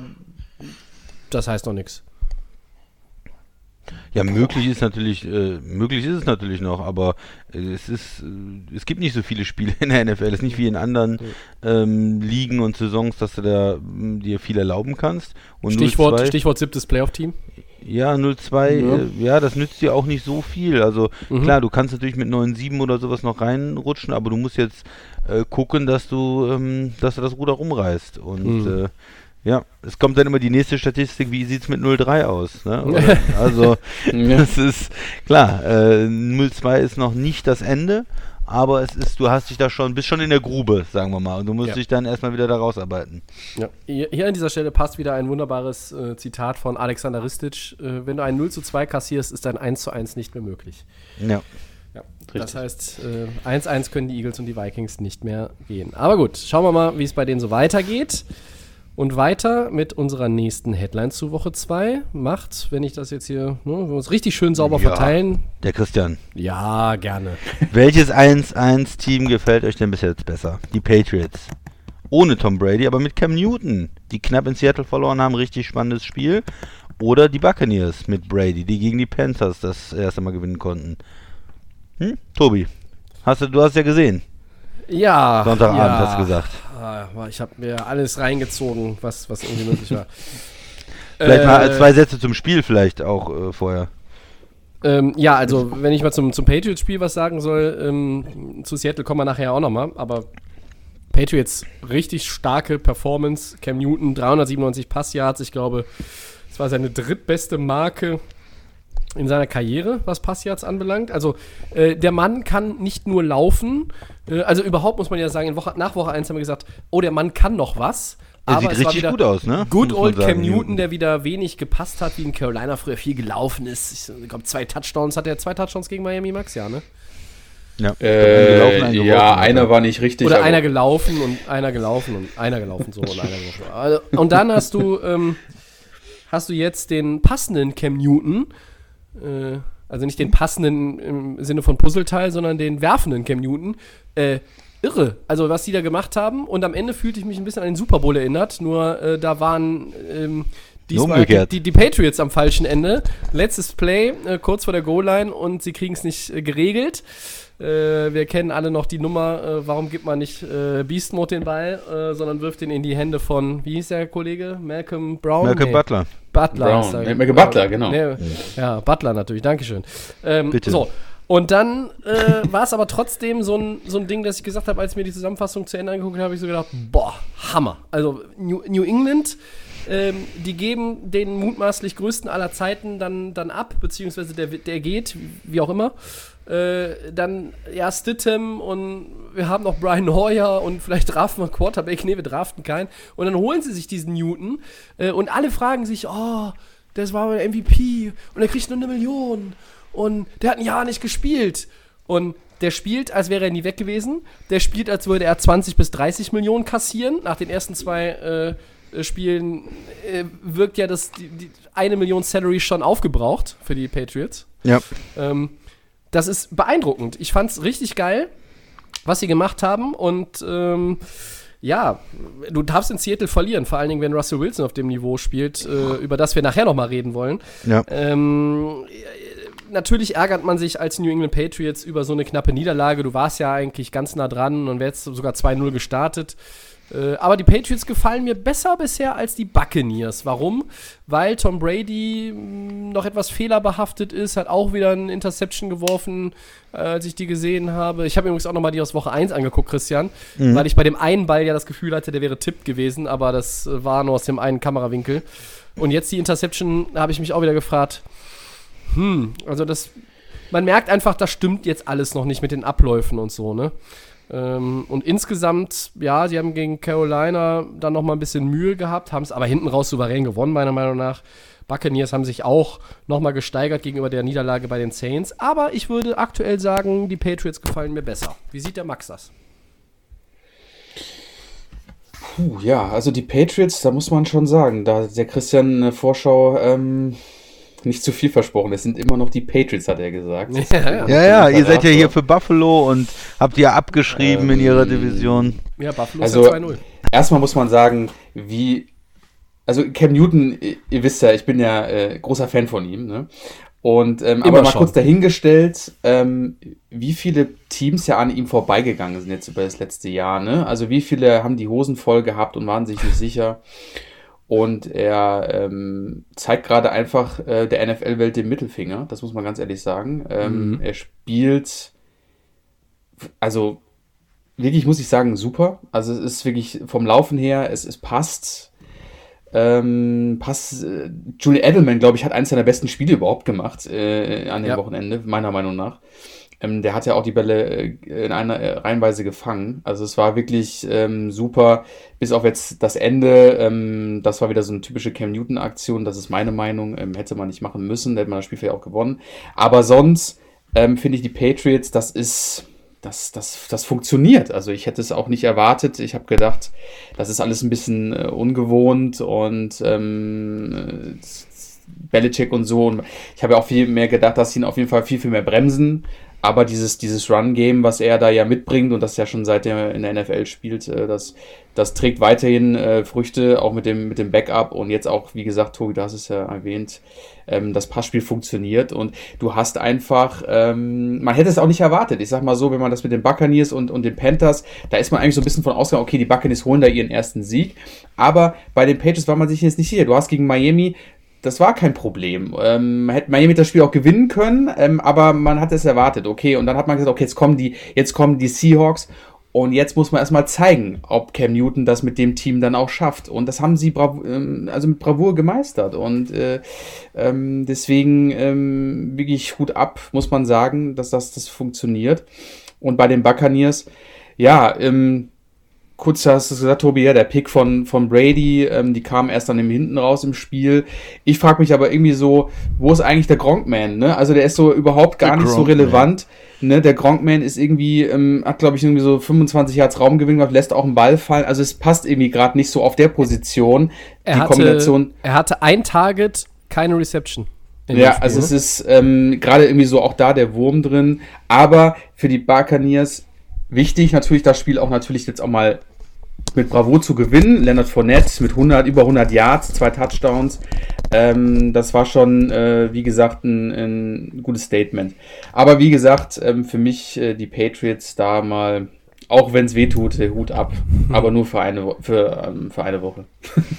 das heißt noch nichts? Ja, möglich ist natürlich, äh, möglich ist es natürlich noch, aber äh, es ist, äh, es gibt nicht so viele Spiele in der NFL. Es ist nicht wie in anderen ähm, Ligen und Saisons, dass du da m, dir viel erlauben kannst. Und Stichwort, 0-2 Stichwort siebtes Playoff-Team. Ja, 0-2, Ja. äh, ja, das nützt dir auch nicht so viel. Also Mhm. klar, du kannst natürlich mit 9-7 oder sowas noch reinrutschen, aber du musst jetzt äh, gucken, dass du, ähm, dass du das Ruder rumreißt. Und Mhm. äh, ja, es kommt dann immer die nächste Statistik, wie sieht's mit 0-3 aus? Ne? Oder, also Ja. das ist klar, äh, 0-2 ist noch nicht das Ende, aber es ist, du hast dich da schon, bist schon in der Grube, sagen wir mal, und du musst Ja. dich dann erstmal wieder da rausarbeiten. Ja. Hier, an dieser Stelle passt wieder ein wunderbares äh, Zitat von Alexander Ristic. Äh, wenn du ein 0 zu 2 kassierst, ist ein 1 zu 1 nicht mehr möglich. Ja. Ja, das heißt, äh, 1-1 können die Eagles und die Vikings nicht mehr gehen. Aber gut, schauen wir mal, wie es bei denen so weitergeht. Und weiter mit unserer nächsten Headline zu Woche 2 macht, wenn ich das jetzt hier, ne, wenn wir uns richtig schön sauber Ja. verteilen. Der Christian. Ja, gerne. Welches 1-1-Team gefällt euch denn bis jetzt besser? Die Patriots. Ohne Tom Brady, aber mit Cam Newton, die knapp in Seattle verloren haben, richtig spannendes Spiel. Oder die Buccaneers mit Brady, die gegen die Panthers das erste Mal gewinnen konnten. Hm? Tobi, hast du, du hast ja gesehen. Ja. Sonntagabend ja. hast du gesagt. Ah, ich habe mir alles reingezogen, was, was irgendwie möglich war. Vielleicht mal Äh, zwei Sätze zum Spiel vielleicht auch äh, vorher. Ähm, ja, also wenn ich mal zum, zum Patriots-Spiel was sagen soll, ähm, zu Seattle kommen wir nachher auch nochmal, aber Patriots richtig starke Performance. Cam Newton 397 Passyards, ich glaube, das war seine drittbeste Marke in seiner Karriere, was Passyards anbelangt. Also äh, der Mann kann nicht nur laufen, äh, also überhaupt muss man ja sagen, in Woche, nach Woche 1 haben wir gesagt, oh, der Mann kann noch was. Der sieht es war richtig wieder gut aus, ne? Good old sagen, Cam Newton, der wieder wenig gepasst hat, wie in Carolina früher viel gelaufen ist. Ich glaube, zwei Touchdowns hat er, zwei Touchdowns gegen Miami Max, ja, ne? Ja, Äh, gelaufen, einen ja, einer war nicht richtig. Oder aber- einer gelaufen und einer gelaufen und einer gelaufen so und einer gelaufen. Also, und dann hast du ähm, hast du jetzt den passenden Cam Newton, äh, also nicht den passenden im Sinne von Puzzleteil, sondern den werfenden Cam Newton. Äh, irre, also was die da gemacht haben und am Ende fühlte ich mich ein bisschen an den Super Bowl erinnert, nur äh, da waren ähm, diesmal Umgekehrt. die, die Patriots am falschen Ende. Letztes Play, äh, kurz vor der Goal-Line und sie kriegen es nicht äh, geregelt. Äh, wir kennen alle noch die Nummer, äh, warum gibt man nicht Beast Mode den Ball, sondern wirft ihn in die Hände von, wie hieß der Kollege? Malcolm Brown? Malcolm Nee, Butler. Butler. Brown. Nee, Malcolm Butler, genau. Nee, ja, Butler natürlich, Dankeschön. Ähm, Bitte. So, und dann äh, war es aber trotzdem so ein, so ein Ding, dass ich gesagt habe, als ich mir die Zusammenfassung zu Ende angeguckt habe, habe ich so gedacht, boah, Hammer. Also New, New England, ähm, die geben den mutmaßlich größten aller Zeiten dann, dann ab, beziehungsweise der, der geht, wie auch immer. Äh, dann, ja, Stidham und wir haben noch Brian Hoyer und vielleicht draften wir Quarterback. Nee, wir draften keinen. Und dann holen sie sich diesen Newton äh, und alle fragen sich, oh, das war der MVP und er kriegt nur eine Million und der hat ein Jahr nicht gespielt. Und der spielt, als wäre er nie weg gewesen. Der spielt, als würde er 20 bis 30 Millionen kassieren. Nach den ersten zwei äh, Spielen äh, wirkt ja das, die, die eine Million Salary schon aufgebraucht für die Patriots. Ja. Ähm, das ist beeindruckend. Ich fand es richtig geil, was sie gemacht haben. Und ähm, ja, du darfst in Seattle verlieren, vor allen Dingen, wenn Russell Wilson auf dem Niveau spielt, äh, über das wir nachher nochmal reden wollen. Ja. Ähm, äh, natürlich ärgert man sich als New England Patriots über so eine knappe Niederlage. Du warst ja eigentlich ganz nah dran und wärst sogar 2-0 gestartet. Äh, aber die Patriots gefallen mir besser bisher als die Buccaneers. Warum? Weil Tom Brady mh, noch etwas fehlerbehaftet ist, hat auch wieder ein Interception geworfen, äh, als ich die gesehen habe. Ich habe übrigens auch nochmal die aus Woche 1 angeguckt, Christian, weil ich bei dem einen Ball ja das Gefühl hatte, der wäre tippt gewesen, aber das äh, war nur aus dem einen Kamerawinkel. Und jetzt die Interception, da habe ich mich auch wieder gefragt, hm, also das, man merkt einfach, das stimmt jetzt alles noch nicht mit den Abläufen und so, ne? Ähm, und insgesamt, ja, sie haben gegen Carolina dann noch mal ein bisschen Mühe gehabt, haben es aber hinten raus souverän gewonnen, meiner Meinung nach. Buccaneers haben sich auch noch mal gesteigert gegenüber der Niederlage bei den Saints. Aber ich würde aktuell sagen, die Patriots gefallen mir besser. Wie sieht der Max das? Puh, ja, also die Patriots, da muss man schon sagen, da der Christian in der Vorschau ähm, nicht zu viel versprochen. Es sind immer noch die Patriots, hat er gesagt. Ja, Ja, ja, ihr seid ja hier für Buffalo und habt ihr abgeschrieben in ihrer Division. Ja, Buffalo Also, ist ja 2-0. erstmal muss man sagen, wie. Also, Cam Newton, ihr- ihr wisst ja, ich bin ja äh, großer Fan von ihm, ne? Und ähm, aber mal schon. kurz dahingestellt, ähm, wie viele Teams ja an ihm vorbeigegangen sind jetzt über das letzte Jahr. Ne? Also wie viele haben die Hosen voll gehabt und waren sich nicht sicher. Und er ähm, zeigt gerade einfach äh, der NFL-Welt den Mittelfinger, das muss man ganz ehrlich sagen. Ähm, mhm. Er spielt, also wirklich, muss ich sagen, super. Also es ist wirklich vom Laufen her, es, es passt. Ähm, passt. Äh, Julie Edelman, glaube ich, hat eines seiner besten Spiele überhaupt gemacht äh, an dem ja. Wochenende, meiner Meinung nach. Ähm, der hat ja auch die Bälle äh, in einer äh, Reihenweise gefangen. Also es war wirklich ähm, super, bis auf jetzt das Ende. Ähm, das war wieder so eine typische Cam Newton-Aktion. Das ist meine Meinung. Ähm, hätte man nicht machen müssen, da hätte man das Spiel vielleicht auch gewonnen. Aber sonst ähm, finde ich die Patriots, das ist. Das, das, das funktioniert. Also ich hätte es auch nicht erwartet. Ich habe gedacht, das ist alles ein bisschen äh, ungewohnt und ähm, Belichick und so. Und ich habe ja auch viel mehr gedacht, dass sie ihn auf jeden Fall viel, viel mehr bremsen. Aber dieses, dieses Run-Game, was er da ja mitbringt und das ja schon seit er in der NFL spielt, äh, das, das trägt weiterhin äh, Früchte, auch mit dem, mit dem Backup und jetzt auch, wie gesagt, Tobi, du hast es ja erwähnt, ähm, das Passspiel funktioniert und du hast einfach, ähm, man hätte es auch nicht erwartet. Ich sag mal so, wenn man das mit den Buccaneers und, und den Panthers, da ist man eigentlich so ein bisschen von ausgegangen, okay, die Buccaneers holen da ihren ersten Sieg, aber bei den Patriots war man sich jetzt nicht sicher. Du hast gegen Miami das war kein Problem. Ähm, hätte Miami das Spiel auch gewinnen können, ähm, aber man hat es erwartet, okay. Und dann hat man gesagt, okay, jetzt kommen die, jetzt kommen die Seahawks und jetzt muss man erstmal zeigen, ob Cam Newton das mit dem Team dann auch schafft. Und das haben sie ähm, also mit Bravour gemeistert. Und äh, ähm, deswegen ähm, wirklich Hut ab, muss man sagen, dass das, das funktioniert. Und bei den Buccaneers, ja, ähm, kurz hast du gesagt, Tobi, ja, der Pick von, von Brady, ähm, die kam erst dann im Hinten raus im Spiel. Ich frage mich aber irgendwie so, wo ist eigentlich der Gronkman, ne? Also der ist so überhaupt gar der nicht Gronk, so relevant. Ne? Der Gronkman ist irgendwie, ähm, hat glaube ich irgendwie so 25 Yards Raumgewinn gemacht, lässt auch einen Ball fallen. Also es passt irgendwie gerade nicht so auf der Position. Er die hatte, Kombination. Er hatte ein Target, keine Reception. Ja, Spiel, also ne? es ist ähm, gerade irgendwie so auch da der Wurm drin. Aber für die Buccaneers wichtig natürlich das Spiel auch natürlich jetzt auch mal mit Bravo zu gewinnen. Leonard Fournette mit 100, über 100 Yards, zwei Touchdowns. Ähm, das war schon, äh, wie gesagt, ein, ein, gutes Statement. Aber wie gesagt, ähm, für mich äh, die Patriots da mal, auch wenn es weh tut, Hut ab. Aber nur für eine, für, ähm, für eine Woche.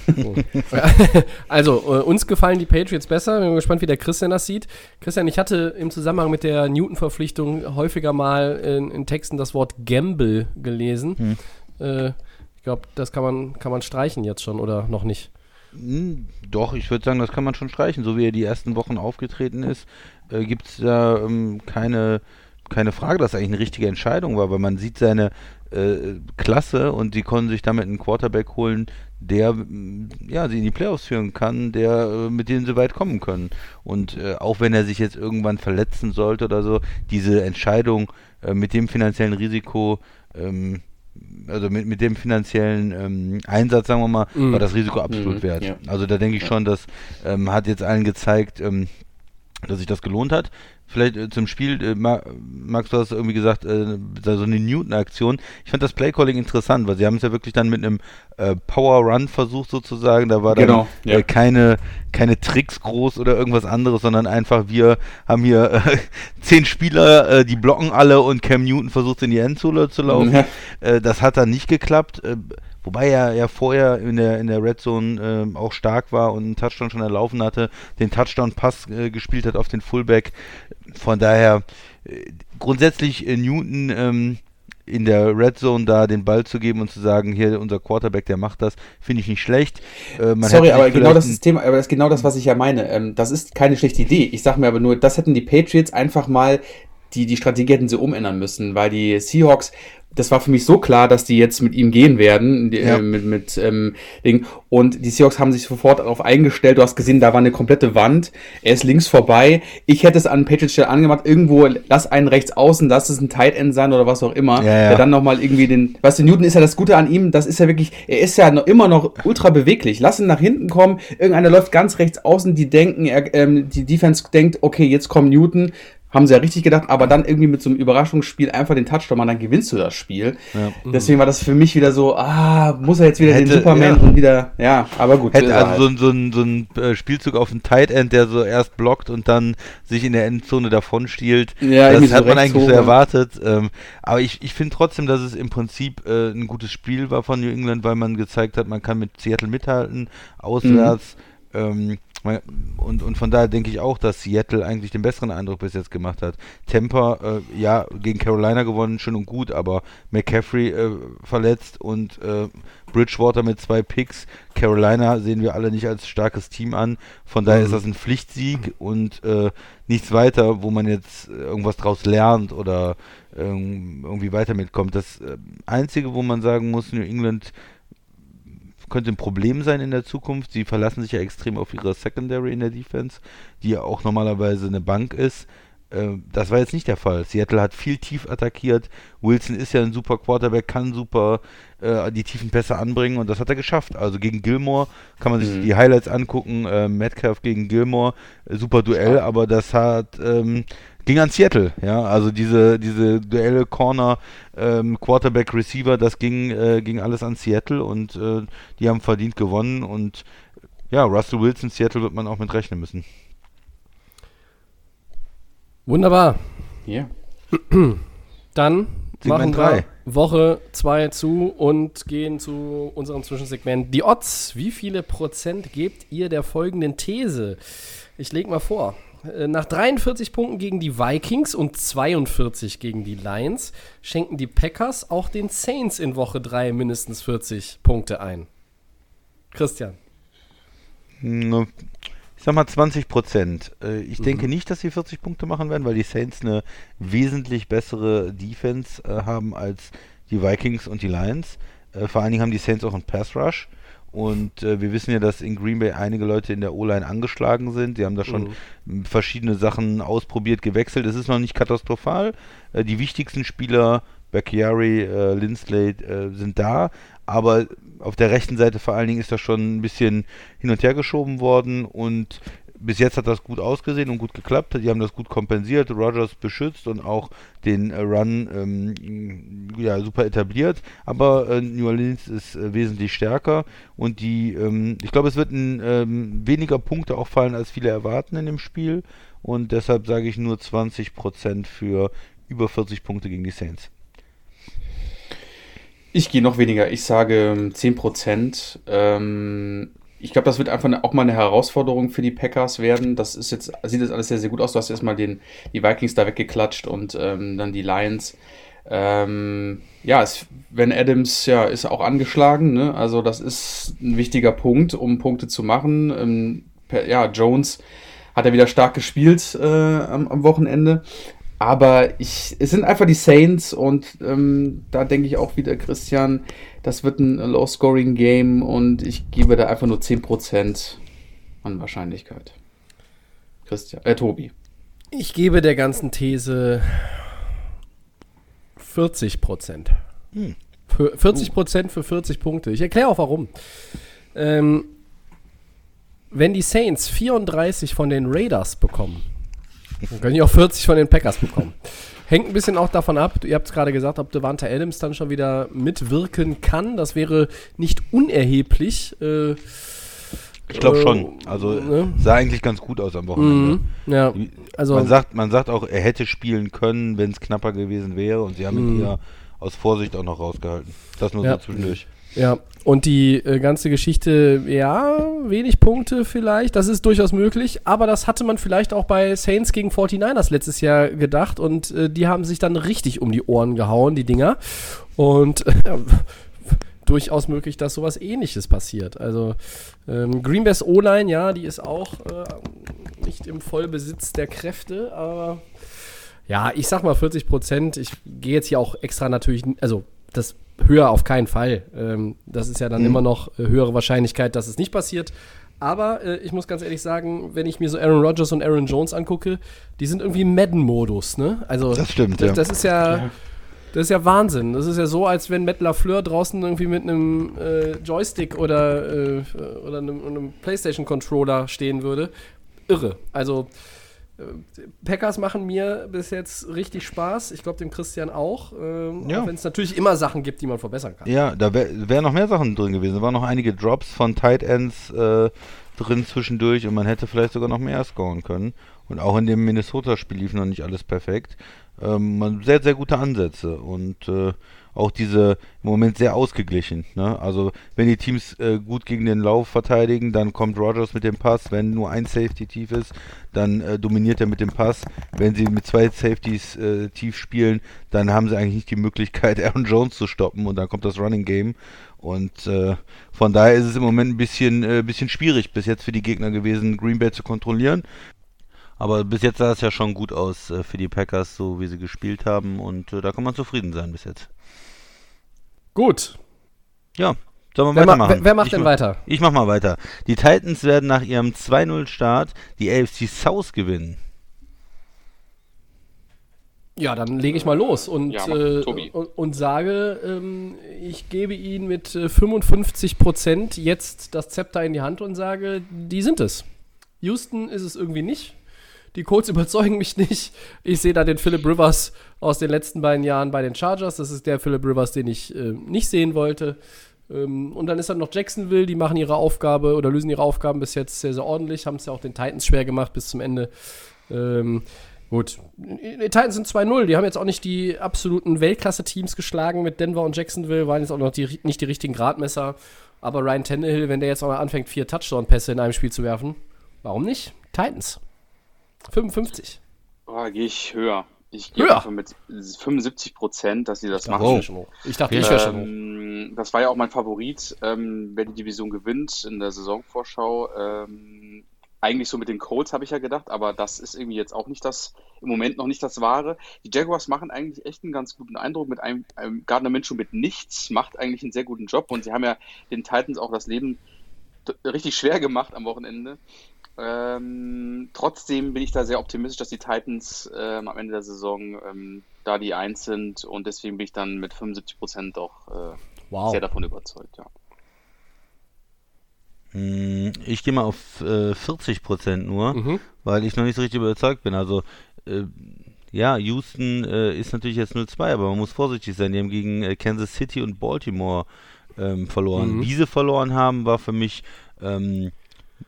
also, äh, uns gefallen die Patriots besser. Bin gespannt, wie der Christian das sieht. Christian, ich hatte im Zusammenhang mit der Newton-Verpflichtung häufiger mal in, in, Texten das Wort Gamble gelesen. Hm. Ich glaube, das kann man, kann man streichen jetzt schon oder noch nicht? Hm, doch, ich würde sagen, das kann man schon streichen. So wie er die ersten Wochen aufgetreten ist, äh, gibt es da ähm, keine, keine Frage, dass es eigentlich eine richtige Entscheidung war, weil man sieht seine äh, Klasse und sie konnten sich damit einen Quarterback holen, der ja, sie in die Playoffs führen kann, der äh, mit denen sie weit kommen können. Und äh, auch wenn er sich jetzt irgendwann verletzen sollte oder so, diese Entscheidung äh, mit dem finanziellen Risiko ähm, also mit, mit dem finanziellen ähm, Einsatz, sagen wir mal, mm. war das Risiko absolut mm, wert. Ja. Also da denke ich schon, das ähm, hat jetzt allen gezeigt, ähm, dass sich das gelohnt hat. Vielleicht äh, zum Spiel, äh, Max, du hast irgendwie gesagt, äh, so eine Newton-Aktion. Ich fand das Playcalling interessant, weil sie haben es ja wirklich dann mit einem äh, Power-Run versucht sozusagen. Da war dann genau, ja. Äh, keine, keine Tricks groß oder irgendwas anderes, sondern einfach wir haben hier äh, zehn Spieler, äh, die blocken alle und Cam Newton versucht in die Endzone zu laufen. Äh, das hat dann nicht geklappt. Äh, Wobei er ja vorher in der, in der Red Zone äh, auch stark war und einen Touchdown schon erlaufen hatte, den Touchdown-Pass äh, gespielt hat auf den Fullback. Von daher äh, grundsätzlich äh, Newton ähm, in der Red Zone da den Ball zu geben und zu sagen, hier unser Quarterback, der macht das, finde ich nicht schlecht. Äh, Sorry, aber genau das ist Thema, aber das ist genau das, was ich ja meine. Ähm, das ist keine schlechte Idee. Ich sage mir aber nur, das hätten die Patriots einfach mal die, die Strategie hätten sie umändern müssen, weil die Seahawks das war für mich so klar, dass die jetzt mit ihm gehen werden, die, ja. äh, mit, mit ähm, Ding. Und die Seahawks haben sich sofort darauf eingestellt. Du hast gesehen, da war eine komplette Wand. Er ist links vorbei. Ich hätte es an Patriots Stelle angemacht. Irgendwo, lass einen rechts außen, lass es ein Tight End sein oder was auch immer. Ja, ja. Der dann nochmal irgendwie den, weißt du, Newton ist ja das Gute an ihm, das ist ja wirklich, er ist ja noch, immer noch ultra beweglich. Lass ihn nach hinten kommen. Irgendeiner läuft ganz rechts außen, die denken, er, ähm, die Defense denkt, okay, jetzt kommt Newton haben sie ja richtig gedacht, aber dann irgendwie mit so einem Überraschungsspiel einfach den Touchdown machen, dann gewinnst du das Spiel. Ja. Deswegen war das für mich wieder so, ah, muss er jetzt wieder Hätte, den Superman ja. und wieder, ja, aber gut. Hätte also halt. so, so, ein, so ein äh, Spielzug auf den Tight End, der so erst blockt und dann sich in der Endzone davon stiehlt. Ja, das hat so man eigentlich so erwartet. Ähm, aber ich, ich finde trotzdem, dass es im Prinzip äh, ein gutes Spiel war von New England, weil man gezeigt hat, man kann mit Seattle mithalten, auswärts. Mhm. Ähm, und, und von daher denke ich auch, dass Seattle eigentlich den besseren Eindruck bis jetzt gemacht hat. Temper, äh, ja, gegen Carolina gewonnen, schön und gut, aber McCaffrey äh, verletzt und äh, Bridgewater mit zwei Picks. Carolina sehen wir alle nicht als starkes Team an. Von daher mhm. ist das ein Pflichtsieg und äh, nichts weiter, wo man jetzt irgendwas draus lernt oder ähm, irgendwie weiter mitkommt. Das äh, Einzige, wo man sagen muss, New England könnte ein Problem sein in der Zukunft. Sie verlassen sich ja extrem auf ihre Secondary in der Defense, die ja auch normalerweise eine Bank ist. Äh, das war jetzt nicht der Fall. Seattle hat viel tief attackiert. Wilson ist ja ein super Quarterback, kann super äh, die tiefen Pässe anbringen und das hat er geschafft. Also gegen Gilmore kann man sich mhm. die Highlights angucken. Äh, Metcalf gegen Gilmore, äh, super Duell, aber das hat ähm, ging an Seattle, ja, also diese, diese Duelle Corner, ähm, Quarterback, Receiver, das ging, äh, ging alles an Seattle und äh, die haben verdient gewonnen und ja, Russell Wilson, Seattle wird man auch mit rechnen müssen. Wunderbar. Ja. Dann machen wir Woche 2 zu und gehen zu unserem Zwischensegment. Die Odds. Wie viele Prozent gebt ihr der folgenden These? Ich lege mal vor. Äh, nach 43 Punkten gegen die Vikings und 42 gegen die Lions schenken die Packers auch den Saints in Woche 3 mindestens 40 Punkte ein. Christian. Ich sag mal 20 Prozent. Äh, ich mhm. denke nicht, dass sie 40 Punkte machen werden, weil die Saints eine wesentlich bessere Defense äh, haben als die Vikings und die Lions. Vor allen Dingen haben die Saints auch einen Pass Rush. Und äh, wir wissen ja, dass in Green Bay einige Leute in der O-Line angeschlagen sind. Die haben da schon mhm. verschiedene Sachen ausprobiert, gewechselt. Es ist noch nicht katastrophal. Äh, die wichtigsten Spieler, Becchiari, äh, Lindsley, äh, sind da. Aber auf der rechten Seite vor allen Dingen ist das schon ein bisschen hin und her geschoben worden. Und bis jetzt hat das gut ausgesehen und gut geklappt. Die haben das gut kompensiert, Rogers beschützt und auch den äh, Run ähm, ja, super etabliert. Aber äh, New Orleans ist äh, wesentlich stärker und die, ähm, ich glaube, es wird ein, ähm, weniger Punkte auch fallen, als viele erwarten in dem Spiel. Und deshalb sage ich nur 20% für über 40 Punkte gegen die Saints. Ich gehe noch weniger. Ich sage 10%. Ähm, ich glaube, das wird einfach auch mal eine Herausforderung für die Packers werden. Das ist jetzt, sieht jetzt alles sehr, sehr gut aus. Du hast erstmal den, die Vikings da weggeklatscht und ähm, dann die Lions. Ähm, ja, es, wenn Adams ja ist auch angeschlagen, ne? Also das ist ein wichtiger Punkt, um Punkte zu machen. Ähm, ja, Jones hat er wieder stark gespielt äh, am, am Wochenende. Aber ich, es sind einfach die Saints und ähm, da denke ich auch wieder, Christian, das wird ein Low-Scoring-Game und ich gebe da einfach nur 10% an Wahrscheinlichkeit. Christian, äh, Tobi. Ich gebe der ganzen These 40%. Hm. Für 40 uh. für 40 Punkte. Ich erkläre auch warum. Ähm, wenn die Saints 34 von den Raiders bekommen, dann können die auch 40 von den Packers bekommen. Hängt ein bisschen auch davon ab, ihr habt es gerade gesagt, ob Devante Adams dann schon wieder mitwirken kann. Das wäre nicht unerheblich. Äh, ich glaube äh, schon. Also ne? sah eigentlich ganz gut aus am Wochenende. Mhm, ja, also man sagt, man sagt auch, er hätte spielen können, wenn es knapper gewesen wäre. Und sie haben ihn ja mhm. aus Vorsicht auch noch rausgehalten. Das nur ja. so zwischendurch. Ja, und die äh, ganze Geschichte, ja, wenig Punkte vielleicht, das ist durchaus möglich, aber das hatte man vielleicht auch bei Saints gegen 49ers letztes Jahr gedacht und äh, die haben sich dann richtig um die Ohren gehauen, die Dinger. Und äh, durchaus möglich, dass sowas ähnliches passiert. Also ähm, Green Bay's O-Line, ja, die ist auch äh, nicht im Vollbesitz der Kräfte, aber ja, ich sag mal 40 Prozent. Ich gehe jetzt hier auch extra natürlich, also das höher auf keinen Fall. Ähm, das ist ja dann mhm. immer noch äh, höhere Wahrscheinlichkeit, dass es nicht passiert. Aber äh, ich muss ganz ehrlich sagen, wenn ich mir so Aaron Rodgers und Aaron Jones angucke, die sind irgendwie im Madden-Modus, ne? Also das stimmt, das, ja. Das ist ja, ja, das ist ja Wahnsinn. Das ist ja so, als wenn Matt LaFleur draußen irgendwie mit einem äh, Joystick oder, äh, oder einem, einem PlayStation-Controller stehen würde. Irre. Also Packers machen mir bis jetzt richtig Spaß. Ich glaube, dem Christian auch. Ähm, Ja. Auch wenn es natürlich immer Sachen gibt, die man verbessern kann. Ja, da wären wär noch mehr Sachen drin gewesen. Da waren noch einige Drops von Tight Ends äh, drin zwischendurch und man hätte vielleicht sogar noch mehr scoren können. Und auch in dem Minnesota-Spiel lief noch nicht alles perfekt. Ähm, sehr, sehr gute Ansätze und äh, auch diese im Moment sehr ausgeglichen. Ne? Also wenn die Teams äh, gut gegen den Lauf verteidigen, dann kommt Rogers mit dem Pass. Wenn nur ein Safety tief ist, dann äh, dominiert er mit dem Pass. Wenn sie mit zwei Safeties äh, tief spielen, dann haben sie eigentlich nicht die Möglichkeit, Aaron Jones zu stoppen und dann kommt das Running Game. Und äh, von daher ist es im Moment ein bisschen, äh, bisschen schwierig bis jetzt für die Gegner gewesen, Green Bay zu kontrollieren. Aber bis jetzt sah es ja schon gut aus äh, für die Packers, so wie sie gespielt haben. Und äh, da kann man zufrieden sein bis jetzt. Gut. Ja, sollen wir Wer, ma weitermachen? wer, wer macht ich denn ma- weiter? Ich mach mal weiter. Die Titans werden nach ihrem 2-0-Start die AFC South gewinnen. Ja, dann lege ich mal los und, Ja, äh, und, und sage, ähm, ich gebe Ihnen mit äh, 55 Prozent jetzt das Zepter in die Hand und sage, die sind es. Houston ist es irgendwie nicht. Die Colts überzeugen mich nicht. Ich sehe da den Philip Rivers aus den letzten beiden Jahren bei den Chargers. Das ist der Philip Rivers, den ich äh, nicht sehen wollte. Ähm, und dann ist dann noch Jacksonville, die machen ihre Aufgabe oder lösen ihre Aufgaben bis jetzt sehr, sehr ordentlich, haben es ja auch den Titans schwer gemacht bis zum Ende. Ähm, gut, die Titans sind 2-0, die haben jetzt auch nicht die absoluten Weltklasse-Teams geschlagen mit Denver und Jacksonville, waren jetzt auch noch die, nicht die richtigen Gradmesser. Aber Ryan Tannehill, wenn der jetzt auch mal anfängt, vier Touchdown-Pässe in einem Spiel zu werfen, warum nicht? Titans. 55. Oh, gehe ich höher. Ich gehe einfach mit 75 Prozent, dass sie das dachte, machen. ich schon hoch. Ich dachte, ich wäre schon hoch. Ähm, das war ja auch mein Favorit, ähm, wer die Division gewinnt in der Saisonvorschau. Ähm, eigentlich so mit den Colts habe ich ja gedacht, aber das ist irgendwie jetzt auch nicht das, im Moment noch nicht das Wahre. Die Jaguars machen eigentlich echt einen ganz guten Eindruck mit einem, einem Gardner Minshew mit nichts, macht eigentlich einen sehr guten Job und sie haben ja den Titans auch das Leben richtig schwer gemacht am Wochenende. Ähm, trotzdem bin ich da sehr optimistisch, dass die Titans ähm, am Ende der Saison ähm, da die Eins sind und deswegen bin ich dann mit 75 Prozent auch äh, Wow. sehr davon überzeugt. Ja. Hm, Ich gehe mal auf äh, 40% nur, Mhm. weil ich noch nicht so richtig überzeugt bin. Also, äh, ja, Houston äh, ist natürlich jetzt 0-2, aber man muss vorsichtig sein. Die haben gegen äh, Kansas City und Baltimore ähm, verloren. Mhm. Wie sie verloren haben, war für mich ähm,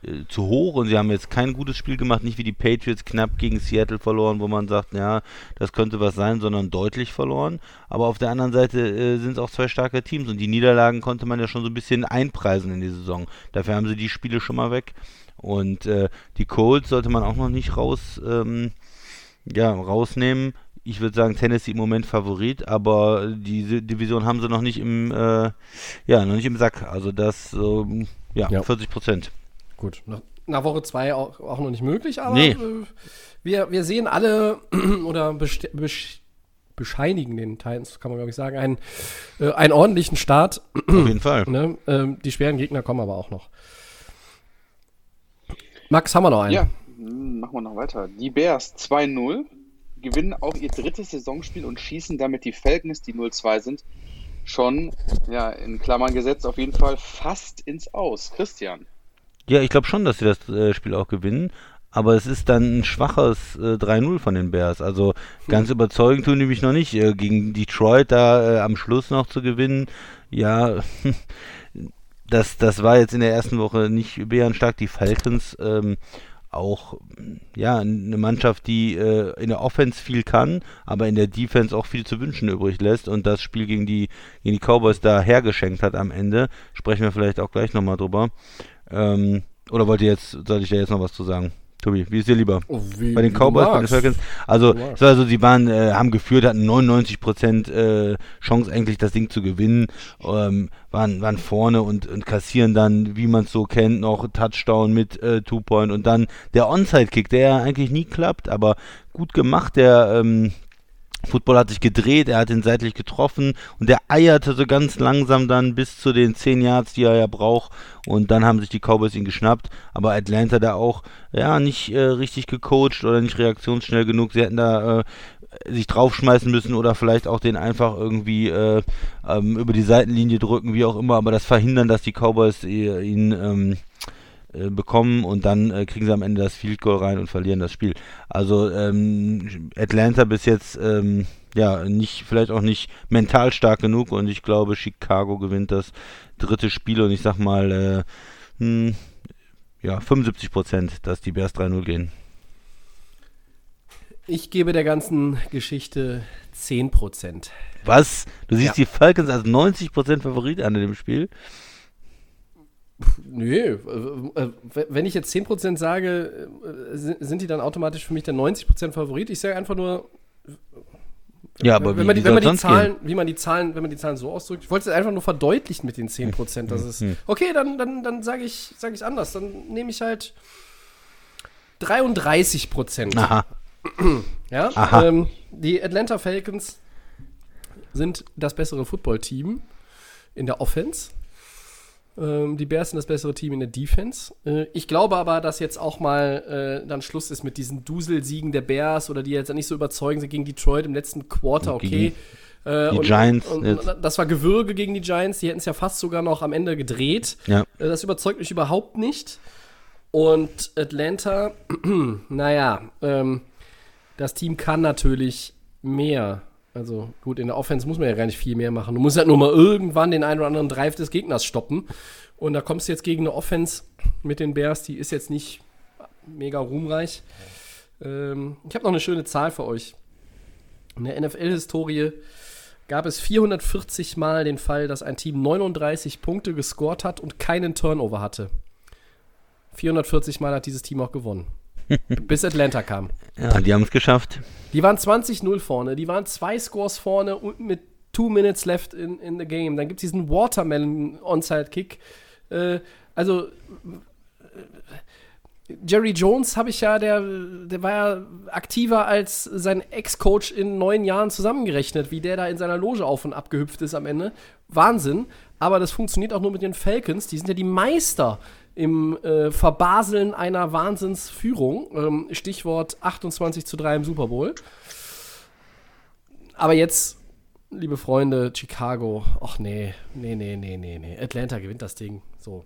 äh, zu hoch und sie haben jetzt kein gutes Spiel gemacht, nicht wie die Patriots knapp gegen Seattle verloren, wo man sagt, ja, das könnte was sein, sondern deutlich verloren. Aber auf der anderen Seite äh, sind es auch zwei starke Teams und die Niederlagen konnte man ja schon so ein bisschen einpreisen in die Saison. Dafür haben sie die Spiele schon mal weg. Und äh, die Colts sollte man auch noch nicht raus, ähm, ja, rausnehmen. Ich würde sagen, Tennessee im Moment Favorit, aber diese Division haben sie noch nicht im, äh, ja, noch nicht im Sack. Also das, ähm, ja, Ja. 40 Prozent. Gut. Nach, nach Woche 2 auch, auch noch nicht möglich, aber Nee. äh, wir, wir sehen alle oder bescheinigen den Titans, kann man glaube ich sagen, einen, äh, einen ordentlichen Start. Auf jeden Fall. Ne? Ähm, die schweren Gegner kommen aber auch noch. Max, haben wir noch einen? Ja, machen wir noch weiter. Die Bears 2-0 gewinnen auch ihr drittes Saisonspiel und schießen damit die Falcons, die 0-2 sind, schon, ja, in Klammern gesetzt, auf jeden Fall fast ins Aus. Christian. Ja, ich glaube schon, dass sie das äh, Spiel auch gewinnen. Aber es ist dann ein schwaches äh, 3-0 von den Bears. Also ganz überzeugend tun die mich noch nicht. Äh, gegen Detroit da äh, am Schluss noch zu gewinnen, ja, das, das war jetzt in der ersten Woche nicht bärenstark. Die Falcons ähm, auch ja eine Mannschaft, die äh, in der Offense viel kann, aber in der Defense auch viel zu wünschen übrig lässt und das Spiel gegen die gegen die Cowboys da hergeschenkt hat am Ende. Sprechen wir vielleicht auch gleich nochmal drüber. Ähm, oder wollt ihr jetzt, soll ich da jetzt noch was zu sagen? Tobi, wie ist dir lieber? Oh, Bei den Cowboys, bei den. Falcons. Also, es war so, sie waren, äh, haben geführt, hatten 99% äh, Chance eigentlich das Ding zu gewinnen, ähm, waren, waren vorne und, und kassieren dann, wie man es so kennt, noch Touchdown mit äh, Two-Point und dann der Onside-Kick, der ja eigentlich nie klappt, aber gut gemacht, der ähm, Football hat sich gedreht, er hat ihn seitlich getroffen und der eierte so ganz langsam dann bis zu den 10 Yards, die er ja braucht. Und dann haben sich die Cowboys ihn geschnappt. Aber Atlanta da auch, ja, nicht äh, richtig gecoacht oder nicht reaktionsschnell genug. Sie hätten da äh, sich draufschmeißen müssen oder vielleicht auch den einfach irgendwie äh, ähm, über die Seitenlinie drücken, wie auch immer. Aber das verhindern, dass die Cowboys äh, ihn ähm, äh, bekommen und dann äh, kriegen sie am Ende das Field Goal rein und verlieren das Spiel. Also ähm, Atlanta bis jetzt ähm, ja nicht, vielleicht auch nicht mental stark genug und ich glaube, Chicago gewinnt das dritte Spiel und ich sag mal, äh, hm, ja, 75 Prozent, dass die Bears 3-0 gehen. Ich gebe der ganzen Geschichte 10 Prozent. Was? Du siehst Ja. die Falcons als 90 Prozent Favorit an in dem Spiel? Nö, äh, äh, wenn ich jetzt 10% sage, äh, sind die dann automatisch für mich der 90% Favorit? Ich sage einfach nur, Ja, aber wenn wie, man die, wenn man die Zahlen, wie man die Zahlen, wenn man die Zahlen so ausdrückt, ich wollte es einfach nur verdeutlichen mit den 10%, dass es Hm. okay, dann dann dann sage ich sage ich anders, dann nehme ich halt 33%. gehen? Aha. Ja, Aha. ähm, die Atlanta Falcons sind das bessere Footballteam in der Offense. Ähm, die Bears sind das bessere Team in der Defense. Äh, ich glaube aber, dass jetzt auch mal äh, dann Schluss ist mit diesen Duselsiegen der Bears oder die jetzt nicht so überzeugend sind gegen Detroit im letzten Quarter, okay. gegen Äh, die und, Giants Und, und das war Gewürge gegen die Giants. Die hätten es ja fast sogar noch am Ende gedreht. Ja. Äh, Das überzeugt mich überhaupt nicht. Und Atlanta, naja, ähm, das Team kann natürlich mehr. Also gut, in der Offense muss man ja gar nicht viel mehr machen. Du musst halt nur mal irgendwann den einen oder anderen Drive des Gegners stoppen. Und da kommst du jetzt gegen eine Offense mit den Bears, die ist jetzt nicht mega ruhmreich. Ähm, ich habe noch eine schöne Zahl für euch. In der NFL-Historie gab es 440 Mal den Fall, dass ein Team 39 Punkte gescored hat und keinen Turnover hatte. 440 Mal hat dieses Team auch gewonnen. bis Atlanta kam. Ja, die haben es geschafft. Die waren 20-0 vorne, die waren zwei Scores vorne und mit two minutes left in, in the game. Dann gibt es diesen Watermelon Onside-Kick. Äh, also Jerry Jones habe ich ja, der, der war ja aktiver als sein Ex-Coach in neun Jahren zusammengerechnet, wie der da in seiner Loge auf und ab gehüpft ist am Ende. Wahnsinn. Aber das funktioniert auch nur mit den Falcons. Die sind ja die Meister im äh, Verbaseln einer Wahnsinnsführung. Ähm, Stichwort 28 zu 3 im Super Bowl. Aber jetzt, liebe Freunde, Chicago, ach nee, nee, nee, nee, nee, nee. Atlanta gewinnt das Ding. So.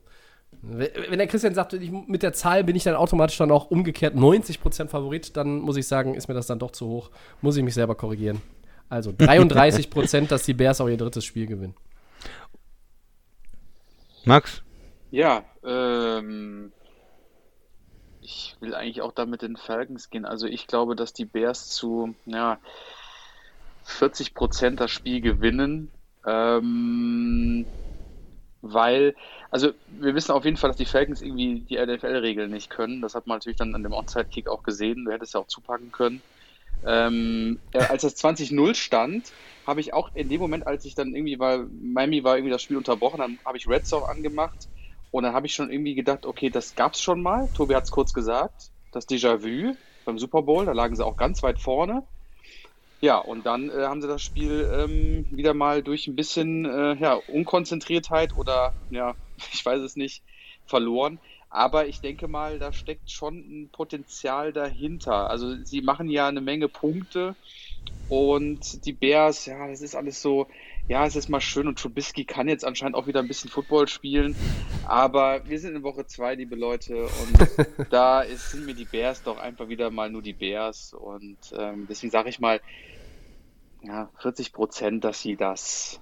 Wenn der Christian sagt, ich, mit der Zahl bin ich dann automatisch dann auch umgekehrt 90% Favorit, dann muss ich sagen, ist mir das dann doch zu hoch. Muss ich mich selber korrigieren. Also 33%, dass die Bears auch ihr drittes Spiel gewinnen. Max? Ja, ähm, ich will eigentlich auch da mit den Falcons gehen. Also ich glaube, dass die Bears zu ja, 40 Prozent das Spiel gewinnen. Ähm, weil, also wir wissen auf jeden Fall, dass die Falcons irgendwie die NFL-Regeln nicht können. Das hat man natürlich dann an dem Onside-Kick auch gesehen. Du hättest ja auch zupacken können. Ähm, äh, als das 20-0 stand, habe ich auch in dem Moment, als ich dann irgendwie war, Miami war irgendwie das Spiel unterbrochen, dann habe ich Red Zone angemacht und dann habe ich schon irgendwie gedacht, okay, das gab's schon mal. Tobi hat es kurz gesagt, das Déjà-vu beim Super Bowl, da lagen sie auch ganz weit vorne. Ja, und dann äh, haben sie das Spiel ähm, wieder mal durch ein bisschen äh, ja, Unkonzentriertheit oder ja, ich weiß es nicht, verloren. Aber ich denke mal, da steckt schon ein Potenzial dahinter. Also sie machen ja eine Menge Punkte und die Bears, ja, das ist alles so, ja, es ist mal schön und Trubisky kann jetzt anscheinend auch wieder ein bisschen Football spielen. Aber wir sind in Woche zwei, liebe Leute, und da ist, sind mir die Bears doch einfach wieder mal nur die Bears. Und ähm, deswegen sage ich mal, ja, 40 Prozent, dass sie das,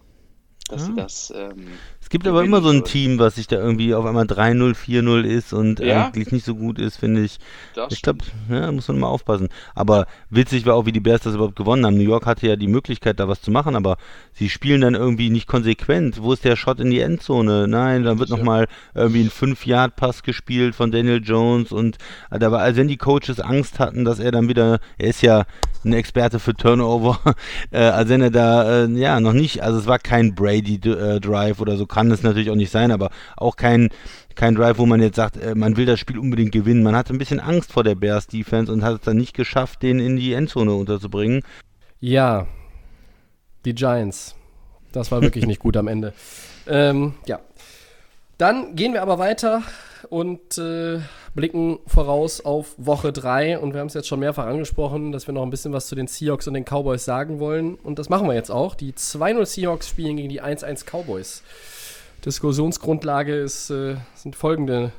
dass sie Ah. das ähm, Es gibt aber immer so ein Team, was sich da irgendwie auf einmal 3-0, 4-0 ist und Ja? eigentlich nicht so gut ist, finde ich. das Ich glaube, ja, muss man mal aufpassen. Aber witzig war auch, wie die Bears das überhaupt gewonnen haben. New York hatte ja die Möglichkeit, da was zu machen, aber sie spielen dann irgendwie nicht konsequent. Wo ist der Shot in die Endzone? Nein, dann wird Ja. nochmal irgendwie ein 5-Yard-Pass gespielt von Daniel Jones und äh, da war, als wenn die Coaches Angst hatten, dass er dann wieder, er ist ja ein Experte für Turnover, äh, als wenn er da, äh, ja, noch nicht, also es war kein Brady-Drive oder so, kann es natürlich auch nicht sein, aber auch kein, kein Drive, wo man jetzt sagt, äh, man will das Spiel unbedingt gewinnen. Man hatte ein bisschen Angst vor der Bears Defense und hat es dann nicht geschafft, den in die Endzone unterzubringen. Ja, die Giants. Das war wirklich nicht gut am Ende. Ähm, ja. Dann gehen wir aber weiter und äh, blicken voraus auf Woche 3. Und wir haben es jetzt schon mehrfach angesprochen, dass wir noch ein bisschen was zu den Seahawks und den Cowboys sagen wollen. Und das machen wir jetzt auch. Die 2-0 Seahawks spielen gegen die 1-1 Cowboys. Diskussionsgrundlage ist, äh, sind folgende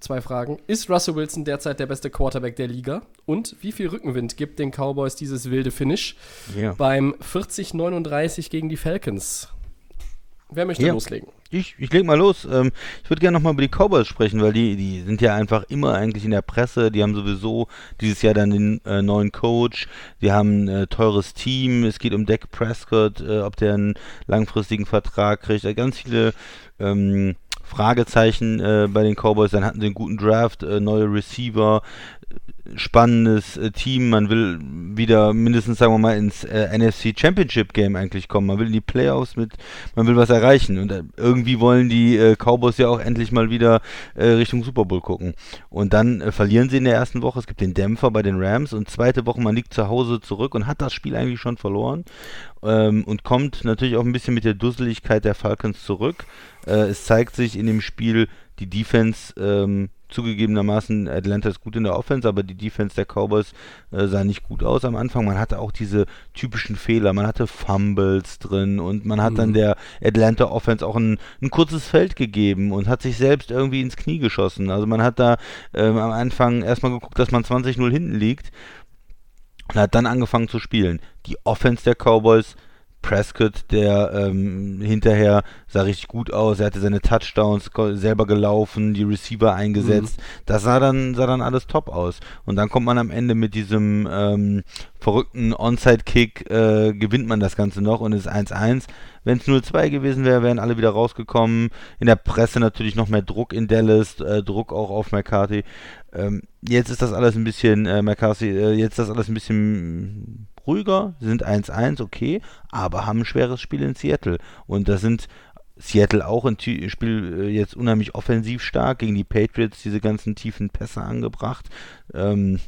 zwei Fragen. Ist Russell Wilson derzeit der beste Quarterback der Liga? Und wie viel Rückenwind gibt den Cowboys dieses wilde Finish Ja. beim 40-39 gegen die Falcons? Wer möchte Ja. loslegen? Ich, ich leg mal los. Ähm, ich würde gerne nochmal über die Cowboys sprechen, weil die, die sind ja einfach immer eigentlich in der Presse. Die haben sowieso dieses Jahr dann den äh, neuen Coach. Die haben ein äh, teures Team. Es geht um Dak Prescott, äh, ob der einen langfristigen Vertrag kriegt. Da ganz viele ähm, Fragezeichen äh, bei den Cowboys. Dann hatten sie einen guten Draft, äh, neue Receiver spannendes äh, Team. Man will wieder mindestens, sagen wir mal, ins äh, NFC Championship Game eigentlich kommen. Man will in die Playoffs mit, man will was erreichen. Und äh, irgendwie wollen die äh, Cowboys ja auch endlich mal wieder äh, Richtung Super Bowl gucken. Und dann äh, verlieren sie in der ersten Woche. Es gibt den Dämpfer bei den Rams. Und zweite Woche, man liegt zu Hause zurück und hat das Spiel eigentlich schon verloren. Ähm, und kommt natürlich auch ein bisschen mit der Dusseligkeit der Falcons zurück. Es zeigt sich in dem Spiel, die Defense ähm, zugegebenermaßen, Atlanta ist gut in der Offense, aber die Defense der Cowboys äh, sah nicht gut aus am Anfang. Man hatte auch diese typischen Fehler, man hatte Fumbles drin und man hat dann der Atlanta Offense auch ein, ein kurzes Feld gegeben und hat sich selbst irgendwie ins Knie geschossen. Also man hat da ähm, am Anfang erstmal geguckt, dass man 20-0 hinten liegt und hat dann angefangen zu spielen. Die Offense der Cowboys, Prescott, der ähm, hinterher sah richtig gut aus, er hatte seine Touchdowns selber gelaufen, die Receiver eingesetzt, das sah dann, sah dann alles top aus. Und dann kommt man am Ende mit diesem ähm, verrückten Onside-Kick, äh, gewinnt man das Ganze noch und ist 1-1. Wenn es 0-2 gewesen wäre, wären alle wieder rausgekommen. In der Presse natürlich noch mehr Druck in Dallas, äh, Druck auch auf McCarthy. Ähm, jetzt ist das alles ein bisschen, äh, McCarthy, äh, jetzt ist das alles ein bisschen ruhiger, sind 1-1, okay, aber haben ein schweres Spiel in Seattle. Und das sind Seattle auch ein Spiel äh, jetzt unheimlich offensiv stark gegen die Patriots, diese ganzen tiefen Pässe angebracht. Ähm,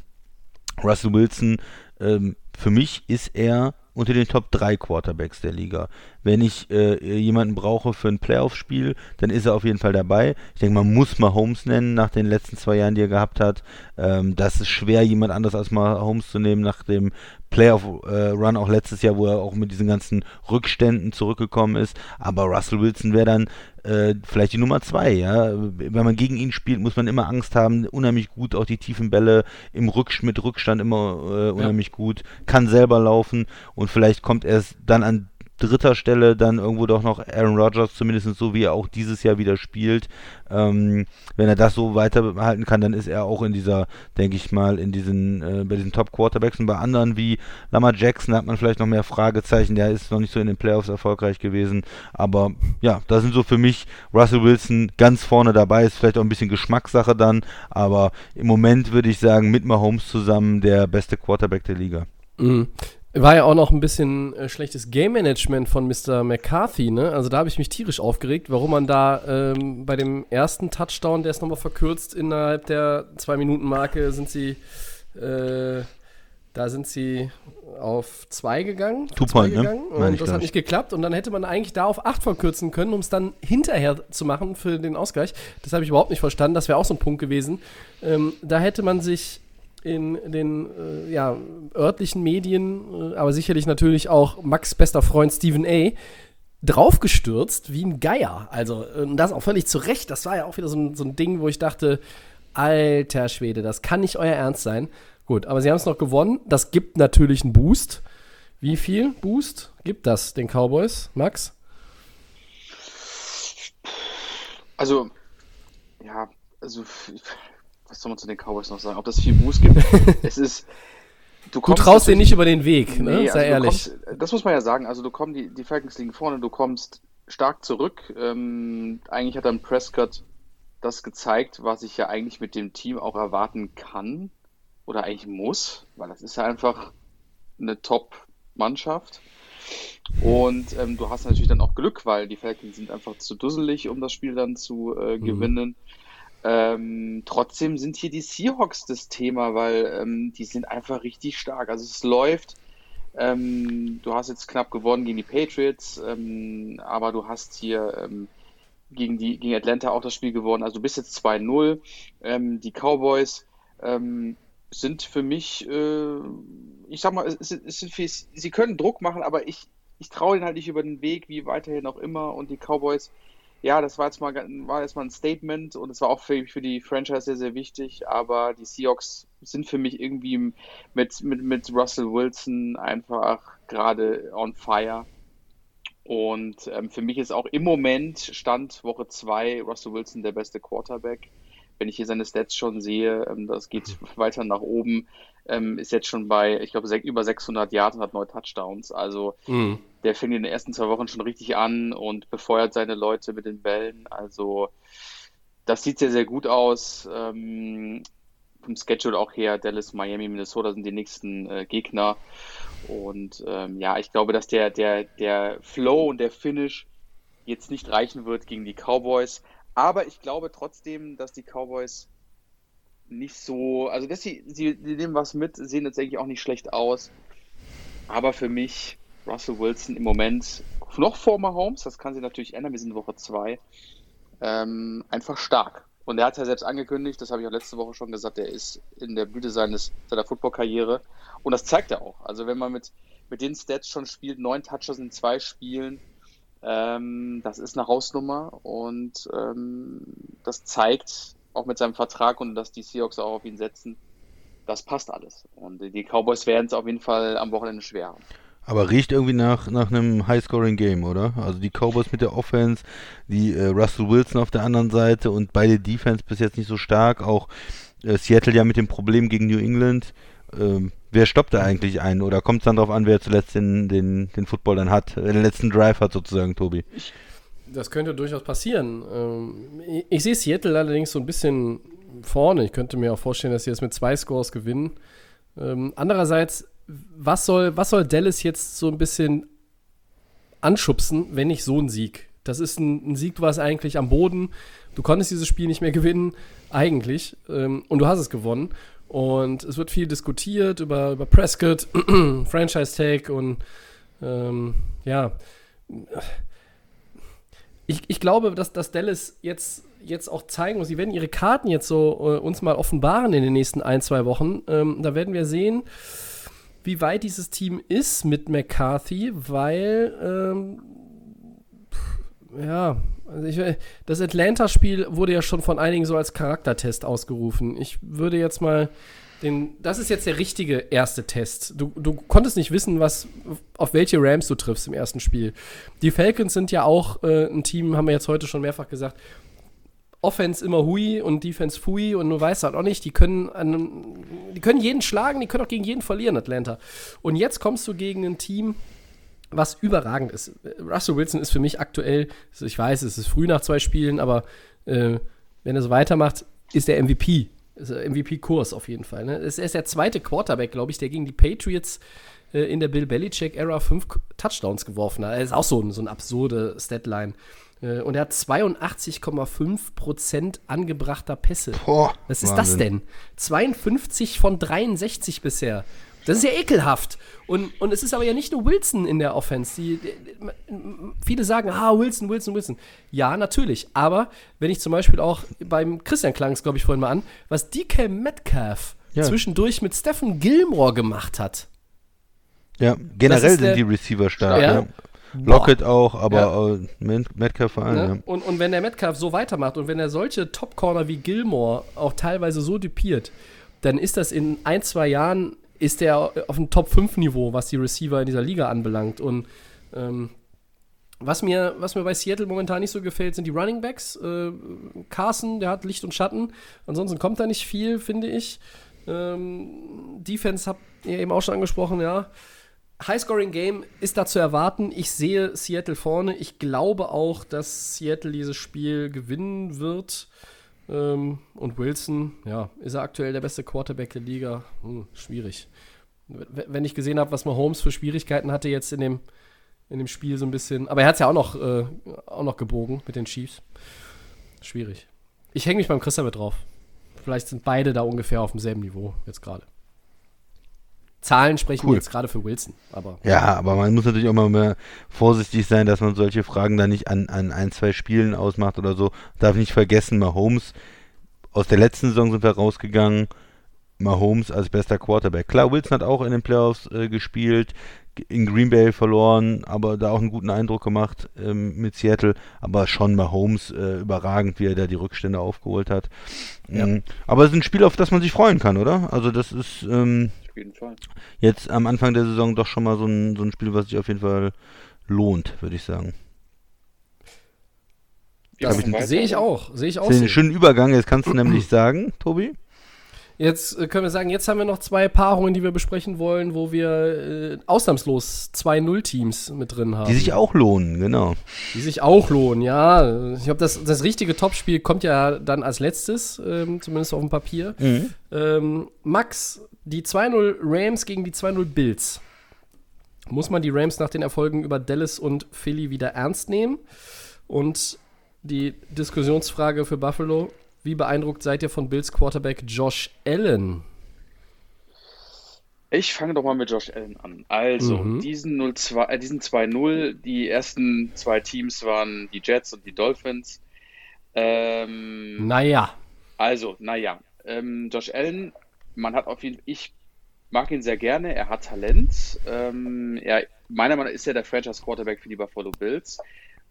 Russell Wilson, ähm, für mich ist er unter den Top 3 Quarterbacks der Liga. Wenn ich äh, jemanden brauche für ein Playoff-Spiel, dann ist er auf jeden Fall dabei. Ich denke, man muss Mahomes nennen nach den letzten zwei Jahren, die er gehabt hat. Ähm, das ist schwer, jemand anders als Mahomes zu nehmen nach dem Playoff-Run auch letztes Jahr, wo er auch mit diesen ganzen Rückständen zurückgekommen ist. Aber Russell Wilson wäre dann äh, vielleicht die Nummer zwei, ja. Wenn man gegen ihn spielt, muss man immer Angst haben, unheimlich gut, auch die tiefen Bälle im Rücksch mit Rückstand immer äh, unheimlich gut, kann selber laufen und vielleicht kommt erst dann an dritter Stelle dann irgendwo doch noch Aaron Rodgers, zumindest so wie er auch dieses Jahr wieder spielt. Ähm, wenn er das so weiterhalten kann, dann ist er auch in dieser, denke ich mal, in diesen, äh, bei diesen Top Quarterbacks und bei anderen wie Lamar Jackson hat man vielleicht noch mehr Fragezeichen, der ist noch nicht so in den Playoffs erfolgreich gewesen, aber ja, da sind so für mich Russell Wilson ganz vorne dabei, ist vielleicht auch ein bisschen Geschmackssache dann, aber im Moment würde ich sagen, mit Mahomes zusammen der beste Quarterback der Liga. Mhm. War ja auch noch ein bisschen äh, schlechtes Game-Management von Mr. McCarthy, ne? Also da habe ich mich tierisch aufgeregt, warum man da ähm, bei dem ersten Touchdown, der ist nochmal verkürzt, innerhalb der Zwei-Minuten-Marke sind sie, äh, da sind sie auf zwei gegangen. Two-Point, zwei ne? gegangen, Meine Und das hat ich. nicht geklappt und dann hätte man eigentlich da auf acht verkürzen können, um es dann hinterher zu machen für den Ausgleich. Das habe ich überhaupt nicht verstanden. Das wäre auch so ein Punkt gewesen. Ähm, da hätte man sich in den äh, ja, örtlichen Medien, äh, aber sicherlich natürlich auch Max' bester Freund Stephen A. draufgestürzt wie ein Geier. Also, und das auch völlig zu Recht. Das war ja auch wieder so so ein Ding, wo ich dachte, alter Schwede, das kann nicht euer Ernst sein. Gut, aber sie haben es noch gewonnen. Das gibt natürlich einen Boost. Wie viel Boost gibt das den Cowboys, Max? Also, ja, also, was soll man zu den Cowboys noch sagen? Ob das viel Boost gibt? es ist. Du traust dir nicht über den Weg, ne? Nee, Sei also du ehrlich. Kommst, das muss man ja sagen. Also, du kommst, die, die Falcons liegen vorne, du kommst stark zurück. Ähm, eigentlich hat dann Prescott das gezeigt, was ich ja eigentlich mit dem Team auch erwarten kann oder eigentlich muss, weil das ist ja einfach eine Top-Mannschaft. Und ähm, du hast natürlich dann auch Glück, weil die Falcons sind einfach zu dusselig, um das Spiel dann zu äh, gewinnen. Ähm, trotzdem sind hier die Seahawks das Thema, weil ähm, die sind einfach richtig stark. Also es läuft. Ähm, du hast jetzt knapp gewonnen gegen die Patriots, ähm, aber du hast hier ähm, gegen die gegen Atlanta auch das Spiel gewonnen. Also du bist jetzt 2-0. Ähm, die Cowboys sind für mich, äh, ich sag mal, es, es viel, sie können Druck machen, aber ich, ich traue ihnen halt nicht über den Weg, wie weiterhin auch immer. Und die Cowboys ja, das war jetzt mal, war jetzt mal ein Statement und es war auch für, für die Franchise sehr, sehr wichtig, aber die Seahawks sind für mich irgendwie mit, mit, mit Russell Wilson einfach gerade on fire. Und ähm, für mich ist auch im Moment Stand Woche 2 Russell Wilson der beste Quarterback. Wenn ich hier seine Stats schon sehe, ähm, das geht weiter nach oben, ähm, ist jetzt schon bei, ich glaube, über 600 Yards und hat neun Touchdowns. Also mhm. Der fängt in den ersten zwei Wochen schon richtig an und befeuert seine Leute mit den Bällen. Also das sieht sehr, sehr gut aus. Ähm, vom Schedule auch her, Dallas, Miami, Minnesota sind die nächsten äh, Gegner. Und ähm, ja, ich glaube, dass der, der, der Flow und der Finish jetzt nicht reichen wird gegen die Cowboys. Aber ich glaube trotzdem, dass die Cowboys nicht so, also dass sie, sie, sie nehmen was mit, sehen jetzt eigentlich auch nicht schlecht aus. Aber für mich, Russell Wilson im Moment noch vor Mahomes, das kann sich natürlich ändern, wir sind in Woche 2, ähm, einfach stark. Und er hat ja selbst angekündigt, das habe ich auch letzte Woche schon gesagt, er ist in der Blüte seines, seiner Football-Karriere. Und das zeigt er auch. Also wenn man mit, mit den Stats schon spielt, neun Touches in zwei Spielen, ähm, das ist eine Hausnummer und ähm, das zeigt auch mit seinem Vertrag und dass die Seahawks auch auf ihn setzen, das passt alles. Und die Cowboys werden es auf jeden Fall am Wochenende schwer haben. Aber riecht irgendwie nach, nach einem High-Scoring-Game, oder? Also die Cowboys mit der Offense, die äh, Russell Wilson auf der anderen Seite und beide Defense bis jetzt nicht so stark. Auch äh, Seattle ja mit dem Problem gegen New England. Ähm, wer stoppt da eigentlich ein? Oder kommt es dann darauf an, wer zuletzt den, den, den Football dann hat, äh, den letzten Drive hat sozusagen, Tobi? Das könnte durchaus passieren. Ähm, ich, ich sehe Seattle allerdings so ein bisschen vorne. Ich könnte mir auch vorstellen, dass sie jetzt mit zwei Scores gewinnen. Ähm, andererseits was soll, was soll Dallas jetzt so ein bisschen anschubsen, wenn nicht so ein Sieg? Das ist ein, ein Sieg, du warst eigentlich am Boden. Du konntest dieses Spiel nicht mehr gewinnen, eigentlich. Ähm, und du hast es gewonnen. Und es wird viel diskutiert über, über Prescott, Franchise Tag und ähm, ja. Ich, ich glaube, dass, dass Dallas jetzt, jetzt auch zeigen muss, sie werden ihre Karten jetzt so äh, uns mal offenbaren in den nächsten ein, zwei Wochen. Ähm, da werden wir sehen, wie weit dieses Team ist mit McCarthy, weil ähm, ja, also ich, das Atlanta-Spiel wurde ja schon von einigen so als Charaktertest ausgerufen. Ich würde jetzt mal den, das ist jetzt der richtige erste Test. Du, du konntest nicht wissen, was, auf welche Rams du triffst im ersten Spiel. Die Falcons sind ja auch äh, ein Team, haben wir jetzt heute schon mehrfach gesagt, Offense immer Hui und Defense Fui und du weißt halt auch nicht, die können, an, die können jeden schlagen, die können auch gegen jeden verlieren, Atlanta. Und jetzt kommst du gegen ein Team, was überragend ist. Russell Wilson ist für mich aktuell, also ich weiß, es ist früh nach zwei Spielen, aber äh, wenn er so weitermacht, ist der MVP. MVP-Kurs auf jeden Fall. Ne? Er ist der zweite Quarterback, glaube ich, der gegen die Patriots äh, in der Bill Belichick-Ära fünf Touchdowns geworfen hat. Das ist auch so, so eine absurde Statline. Äh, und er hat 82,5% angebrachter Pässe. Boah, Was ist Wahnsinn. das denn? 52 von 63 bisher. Das ist ja ekelhaft. Und, und es ist aber ja nicht nur Wilson in der Offense. Die, die, viele sagen, ah, Wilson, Wilson, Wilson. Ja, natürlich. Aber wenn ich zum Beispiel auch beim Christian klang es, glaube ich, vorhin mal an, was DK Metcalf ja. zwischendurch mit Stephen Gilmore gemacht hat. Ja, generell sind der, die Receiver stark. Ja. ja. Lockett auch, aber ja. Metcalf vor allem. Ne? Ja. Und, und wenn der Metcalf so weitermacht und wenn er solche Top-Corner wie Gilmore auch teilweise so dupiert, dann ist das in ein, zwei Jahren, ist der auf dem Top-5-Niveau, was die Receiver in dieser Liga anbelangt. Und ähm, was, mir, was mir bei Seattle momentan nicht so gefällt, sind die Running Backs. Äh, Carson, der hat Licht und Schatten. Ansonsten kommt da nicht viel, finde ich. Ähm, Defense habt ihr eben auch schon angesprochen, ja. Highscoring-Game ist da zu erwarten. Ich sehe Seattle vorne. Ich glaube auch, dass Seattle dieses Spiel gewinnen wird. Ähm, und Wilson, ja, ist er aktuell der beste Quarterback der Liga? Hm, schwierig. Wenn ich gesehen habe, was Mahomes für Schwierigkeiten hatte jetzt in dem, in dem Spiel so ein bisschen. Aber er hat es ja auch noch, äh, auch noch gebogen mit den Chiefs. Schwierig. Ich hänge mich beim Christa mit drauf. Vielleicht sind beide da ungefähr auf demselben Niveau jetzt gerade. Zahlen sprechen cool. jetzt gerade für Wilson. Aber, ja, aber man muss natürlich auch mal mehr vorsichtig sein, dass man solche Fragen dann nicht an, an ein, zwei Spielen ausmacht oder so. Darf nicht vergessen, Mahomes, aus der letzten Saison sind wir rausgegangen, Mahomes als bester Quarterback. Klar, Wilson hat auch in den Playoffs äh, gespielt, in Green Bay verloren, aber da auch einen guten Eindruck gemacht ähm, mit Seattle. Aber schon Mahomes äh, überragend, wie er da die Rückstände aufgeholt hat. Ja. Ähm, aber es ist ein Spiel, auf das man sich freuen kann, oder? Also das ist ähm, Auf jeden Fall. jetzt am Anfang der Saison doch schon mal so ein, so ein Spiel, was sich auf jeden Fall lohnt, würde ich sagen. Weiter, Sehe ich auch, sehe ich auch Das ist so. ein schöner Übergang, jetzt kannst du nämlich sagen, Tobi. Jetzt äh, können wir sagen, jetzt haben wir noch zwei Paarungen, die wir besprechen wollen, wo wir äh, ausnahmslos zwei Null-Teams mit drin haben. Die sich auch lohnen, genau. Die sich auch lohnen, ja. Ich glaube, das, das richtige Topspiel kommt ja dann als letztes, ähm, zumindest auf dem Papier. Ähm, Max, die 2-0 Rams gegen die 2-0 Bills. Muss man die Rams nach den Erfolgen über Dallas und Philly wieder ernst nehmen? Und die Diskussionsfrage für Buffalo: Wie beeindruckt seid ihr von Bills Quarterback Josh Allen? Ich fange doch mal mit Josh Allen an. Also, Mhm. diesen 0-2, äh, diesen 2-0, die ersten zwei Teams waren die Jets und die Dolphins. Ähm, Naja. Also, naja, ähm, Josh Allen, man hat auf jeden Fall, ich mag ihn sehr gerne, er hat Talent. Ähm, er, meiner Meinung nach ist er der Franchise-Quarterback für die Buffalo Bills.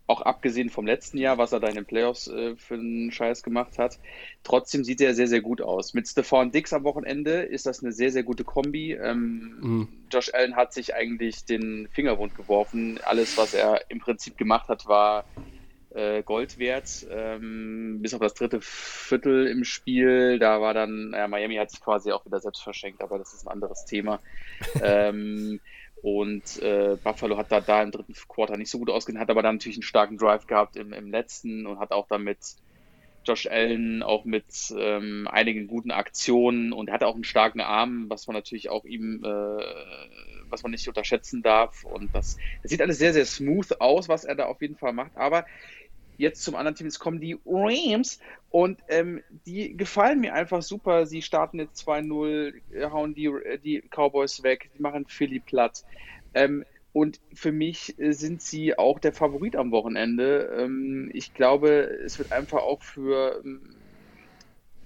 Auch abgesehen vom letzten Jahr, was er da in den Playoffs äh, für einen Scheiß gemacht hat. Trotzdem sieht er sehr, sehr gut aus. Mit Stephon Dix am Wochenende ist das eine sehr, sehr gute Kombi. Ähm, Mhm. Josh Allen hat sich eigentlich den Finger wund geworfen. Alles, was er im Prinzip gemacht hat, war äh, Gold wert. Ähm, bis auf das dritte Viertel im Spiel. Da war dann, naja, Miami hat sich quasi auch wieder selbst verschenkt, aber das ist ein anderes Thema. ähm, und äh, Buffalo hat da, da im dritten Quarter nicht so gut ausgesehen, hat aber dann natürlich einen starken Drive gehabt im, im letzten und hat auch damit Josh Allen auch mit ähm, einigen guten Aktionen und hatte auch einen starken Arm, was man natürlich auch ihm, äh, was man nicht unterschätzen darf. Und das, das sieht alles sehr, sehr smooth aus, was er da auf jeden Fall macht. Aber jetzt zum anderen Team, jetzt kommen die Rams und ähm, die gefallen mir einfach super. Sie starten jetzt 2-0, äh, hauen die, die Cowboys weg, die machen Philly platt. Ähm, und für mich äh, sind sie auch der Favorit am Wochenende. Ähm, ich glaube, es wird einfach auch für.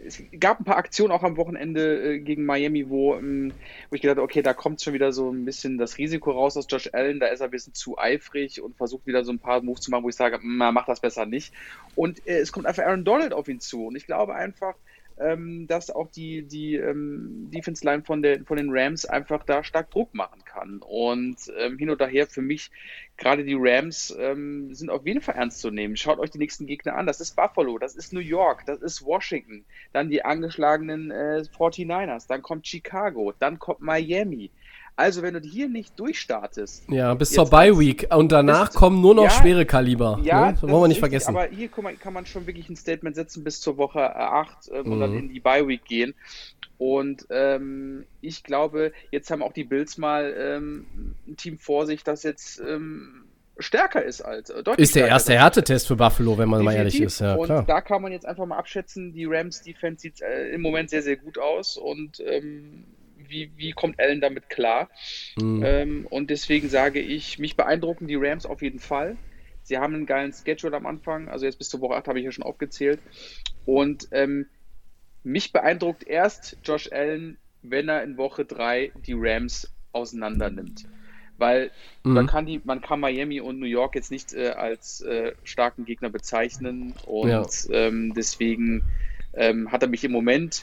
Es gab ein paar Aktionen auch am Wochenende äh, gegen Miami, wo, ähm, wo ich gedacht habe, okay, da kommt schon wieder so ein bisschen das Risiko raus aus Josh Allen. Da ist er ein bisschen zu eifrig und versucht wieder so ein paar Moves zu machen, wo ich sage, mach das besser nicht. Und äh, es kommt einfach Aaron Donald auf ihn zu. Und ich glaube einfach, ähm, dass auch die, die ähm, Defense Line von, der, von den Rams einfach da stark Druck machen kann. Und ähm, hin und her für mich, gerade die Rams ähm, sind auf jeden Fall ernst zu nehmen. Schaut euch die nächsten Gegner an. Das ist Buffalo, das ist New York, das ist Washington, dann die angeschlagenen äh, 49ers, dann kommt Chicago, dann kommt Miami. Also, wenn du hier nicht durchstartest, Ja, bis zur Bye Week. Und danach bis- kommen nur noch Ja, schwere Kaliber. ja, ne? Das wollen wir ist nicht richtig, vergessen. Aber hier kann man, kann man schon wirklich ein Statement setzen bis zur Woche 8 ähm, und dann Mhm. in die Bye Week gehen. Und ähm, ich glaube, jetzt haben auch die Bills mal ähm, ein Team vor sich, das jetzt ähm, stärker ist als äh, deutlich ist der erste ist. Härtetest für Buffalo, wenn man mal ehrlich Definitiv. ist. Ja, und klar. da kann man jetzt einfach mal abschätzen, die Rams Defense sieht äh, im Moment sehr, sehr gut aus und ähm, wie, wie kommt Allen damit klar? Mhm. Ähm, und deswegen sage ich, mich beeindrucken die Rams auf jeden Fall. Sie haben einen geilen Schedule am Anfang, also jetzt bis zur Woche 8 habe ich ja schon aufgezählt. Und ähm, mich beeindruckt erst Josh Allen, wenn er in Woche 3 die Rams auseinander nimmt. Weil Mhm. man, kann die, man kann Miami und New York jetzt nicht äh, als äh, starken Gegner bezeichnen. Und Ja. ähm, deswegen ähm, hat er mich im Moment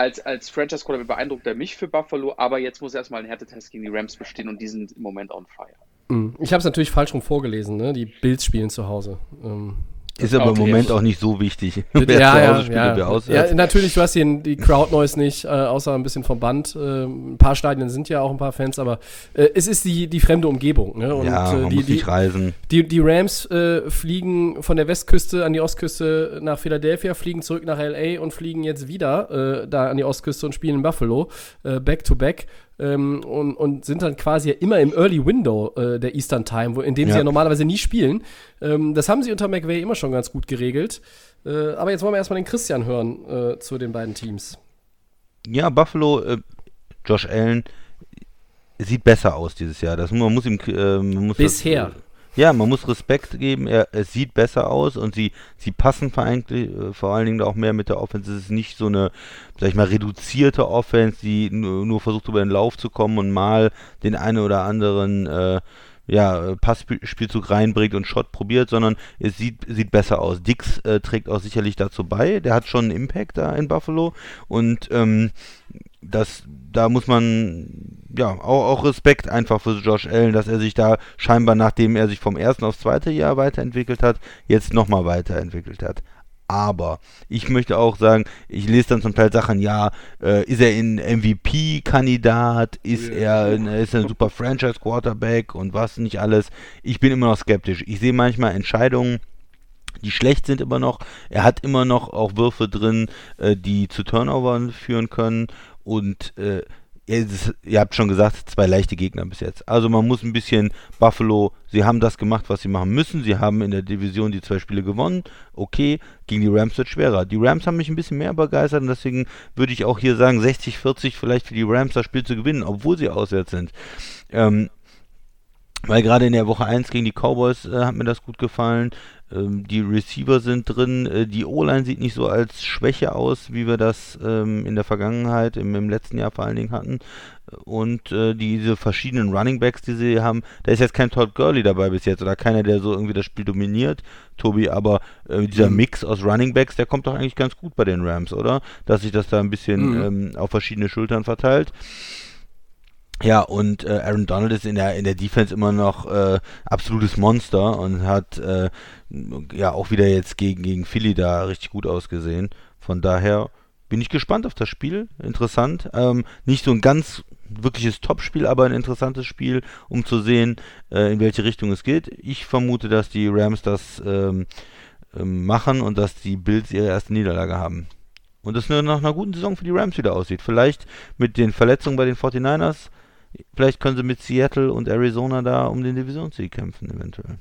als, als Franchise-Quarterback beeindruckt er mich für Buffalo, aber jetzt muss erstmal ein Härtetest gegen die Rams bestehen und die sind im Moment on fire. Mhm. Ich habe es natürlich falsch rum vorgelesen. Ne? Die Bills spielen zu Hause. Ähm, Ist aber im. Moment auch nicht so wichtig. wer zu ja, Hause ja, spielt ja. und wer auswärts. ja, natürlich, du hast hier die Crowd Noise nicht, äh, außer ein bisschen vom Band. Äh, ein paar Stadien sind ja auch ein paar Fans, aber äh, es ist die, die fremde Umgebung. Ne? Und ja, äh, man die, muss die, nicht reisen. die, die Rams äh, fliegen von der Westküste an die Ostküste nach Philadelphia, fliegen zurück nach LA und fliegen jetzt wieder äh, da an die Ostküste und spielen in Buffalo, äh, back to back. Ähm, und, und sind dann quasi ja immer im Early Window äh, der Eastern Time, wo, in dem sie Ja. ja normalerweise nie spielen. Ähm, das haben sie unter McVay immer schon ganz gut geregelt. Äh, aber jetzt wollen wir erstmal den Christian hören äh, zu den beiden Teams. Ja, Buffalo, äh, Josh Allen sieht besser aus dieses Jahr. Das, man muss ihm, äh, man muss Bisher. Das, ja, man muss Respekt geben. Er, es sieht besser aus und sie, sie passen vor, äh, vor allen Dingen auch mehr mit der Offense. Es ist nicht so eine, sag ich mal, reduzierte Offense, die nur, nur versucht über den Lauf zu kommen und mal den einen oder anderen äh, ja, Passspielzug reinbringt und Shot probiert, sondern es sieht, sieht besser aus. Dix äh, trägt auch sicherlich dazu bei. Der hat schon einen Impact da in Buffalo und ähm, das, da muss man ja auch, auch Respekt einfach für Josh Allen, dass er sich da scheinbar, nachdem er sich vom ersten aufs zweite Jahr weiterentwickelt hat, jetzt nochmal weiterentwickelt hat aber ich möchte auch sagen, ich lese dann zum Teil Sachen, ja, äh, ist er ein MVP-Kandidat, ist er ein, ist ein super Franchise-Quarterback und was nicht alles. Ich bin immer noch skeptisch. Ich sehe manchmal Entscheidungen, die schlecht sind immer noch. Er hat immer noch auch Würfe drin, äh, die zu Turnovern führen können und äh, ist, ihr habt schon gesagt, zwei leichte Gegner bis jetzt. Also man muss ein bisschen Buffalo, sie haben das gemacht, was sie machen müssen. Sie haben in der Division die zwei Spiele gewonnen. Okay, gegen die Rams wird schwerer. Die Rams haben mich ein bisschen mehr begeistert und deswegen würde ich auch hier sagen, 60-40 vielleicht für die Rams das Spiel zu gewinnen, obwohl sie auswärts sind. Ähm, weil gerade in der Woche 1 gegen die Cowboys äh, hat mir das gut gefallen. Ähm, die Receiver sind drin. Äh, die O-Line sieht nicht so als Schwäche aus, wie wir das ähm, in der Vergangenheit, im, im, letzten Jahr vor allen Dingen hatten. Und äh, diese verschiedenen Running Backs, die sie haben, da ist jetzt kein Todd Gurley dabei bis jetzt oder keiner, der so irgendwie das Spiel dominiert, Tobi, aber äh, dieser mhm. Mix aus Running Backs, der kommt doch eigentlich ganz gut bei den Rams, oder? Dass sich das da ein bisschen mhm. ähm, auf verschiedene Schultern verteilt. Ja, und äh, Aaron Donald ist in der in der Defense immer noch äh, absolutes Monster und hat äh, ja auch wieder jetzt gegen gegen Philly da richtig gut ausgesehen. Von daher bin ich gespannt auf das Spiel. Interessant. Ähm, nicht so ein ganz wirkliches Topspiel, aber ein interessantes Spiel, um zu sehen, äh, in welche Richtung es geht. Ich vermute, dass die Rams das ähm, ähm, machen und dass die Bills ihre erste Niederlage haben. Und es nach einer guten Saison für die Rams wieder aussieht. Vielleicht mit den Verletzungen bei den 49ers Vielleicht können sie mit Seattle und Arizona da um den Divisionssieg kämpfen, eventuell.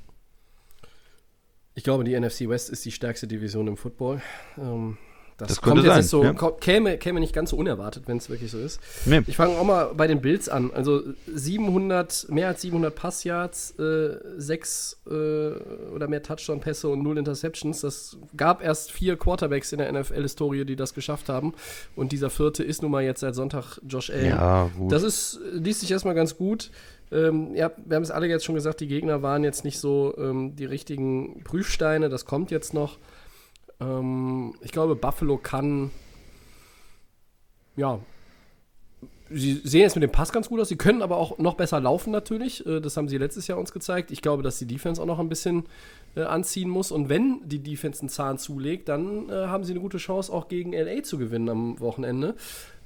Ich glaube, die NFC West ist die stärkste Division im Football. Ähm, das, das kommt jetzt sein, so, ja. käme, käme nicht ganz so unerwartet, wenn es wirklich so ist. Nee. Ich fange auch mal bei den Bills an. Also 700, mehr als 700 Passyards, äh, sechs äh, oder mehr Touchdown-Pässe und null Interceptions. Das gab erst vier Quarterbacks in der NFL-Historie, die das geschafft haben. Und dieser vierte ist nun mal jetzt seit Sonntag Josh Allen. Ja, gut. Das ist, liest sich erstmal ganz gut. Ähm, ja, wir haben es alle jetzt schon gesagt, die Gegner waren jetzt nicht so ähm, die richtigen Prüfsteine. Das kommt jetzt noch. Ähm, ich glaube, Buffalo kann. Ja. Sie sehen jetzt mit dem Pass ganz gut aus. Sie können aber auch noch besser laufen, natürlich. Äh, das haben sie letztes Jahr uns gezeigt. Ich glaube, dass die Defense auch noch ein bisschen äh, anziehen muss. Und wenn die Defense einen Zahn zulegt, dann äh, haben sie eine gute Chance, auch gegen LA zu gewinnen am Wochenende.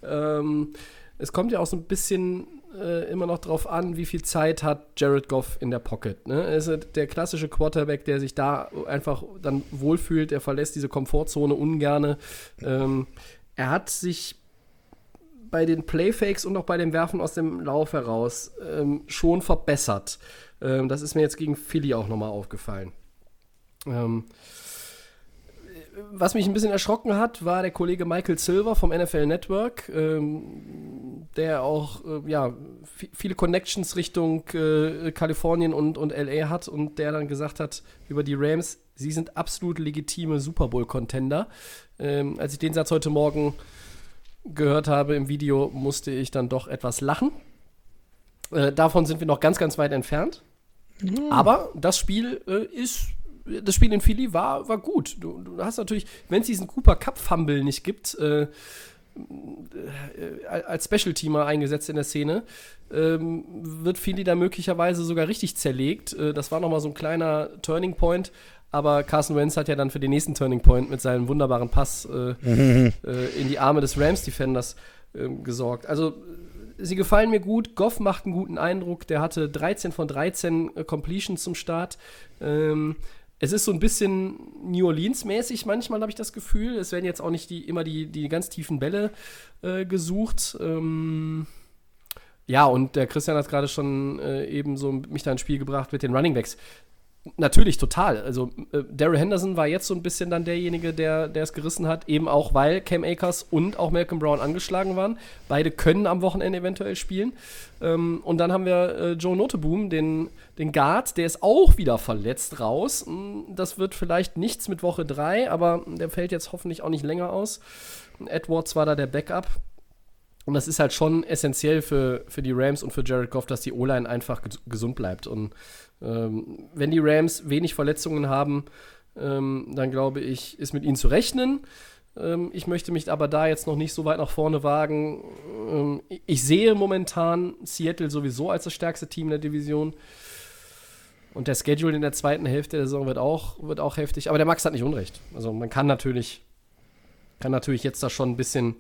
Ähm, es kommt ja auch so ein bisschen äh, immer noch drauf an, wie viel Zeit hat Jared Goff in der Pocket. Ne? Er ist der klassische Quarterback, der sich da einfach dann wohlfühlt. Er verlässt diese Komfortzone ungerne. Ähm, er hat sich bei den Playfakes und auch bei dem Werfen aus dem Lauf heraus ähm, schon verbessert. Ähm, das ist mir jetzt gegen Philly auch nochmal aufgefallen. Ähm, was mich ein bisschen erschrocken hat, war der Kollege Michael Silver vom NFL Network, ähm, der auch äh, ja, viele Connections Richtung äh, Kalifornien und, und LA hat und der dann gesagt hat über die Rams, sie sind absolut legitime Super Bowl-Contender. Ähm, als ich den Satz heute Morgen gehört habe im Video, musste ich dann doch etwas lachen. Äh, davon sind wir noch ganz, ganz weit entfernt. Mhm. Aber das Spiel äh, ist das Spiel in Philly war, war gut. Du, du hast natürlich, wenn es diesen Cooper Cup Fumble nicht gibt, äh, äh, als Special-Teamer eingesetzt in der Szene, ähm, wird Philly da möglicherweise sogar richtig zerlegt. Äh, das war nochmal so ein kleiner Turning Point. Aber Carson Wentz hat ja dann für den nächsten Turning Point mit seinem wunderbaren Pass äh, mhm. in die Arme des Rams-Defenders ähm, gesorgt. Also sie gefallen mir gut. Goff macht einen guten Eindruck. Der hatte 13 von 13 Completions zum Start. Ähm, es ist so ein bisschen New Orleans-mäßig manchmal, habe ich das Gefühl. Es werden jetzt auch nicht die, immer die, die ganz tiefen Bälle äh, gesucht. Ähm, ja, und der Christian hat gerade schon äh, eben so mich da ins Spiel gebracht mit den Running Backs. Natürlich, total. Also äh, Daryl Henderson war jetzt so ein bisschen dann derjenige, der es gerissen hat, eben auch weil Cam Akers und auch Malcolm Brown angeschlagen waren. Beide können am Wochenende eventuell spielen. Ähm, und dann haben wir äh, Joe Noteboom, den, den Guard, der ist auch wieder verletzt raus. Hm, Das wird vielleicht nichts mit Woche 3, aber der fällt jetzt hoffentlich auch nicht länger aus. Edwards war da der Backup. Und das ist halt schon essentiell für, für die Rams und für Jared Goff, dass die O-Line einfach ges gesund bleibt. Und ähm, wenn die Rams wenig Verletzungen haben, ähm, dann glaube ich, ist mit ihnen zu rechnen. Ähm, ich möchte mich aber da jetzt noch nicht so weit nach vorne wagen. Ähm, ich sehe momentan Seattle sowieso als das stärkste Team der Division. Und der Schedule in der zweiten Hälfte der Saison wird auch, wird auch heftig. Aber der Max hat nicht Unrecht. Also man kann natürlich, kann natürlich jetzt da schon ein bisschen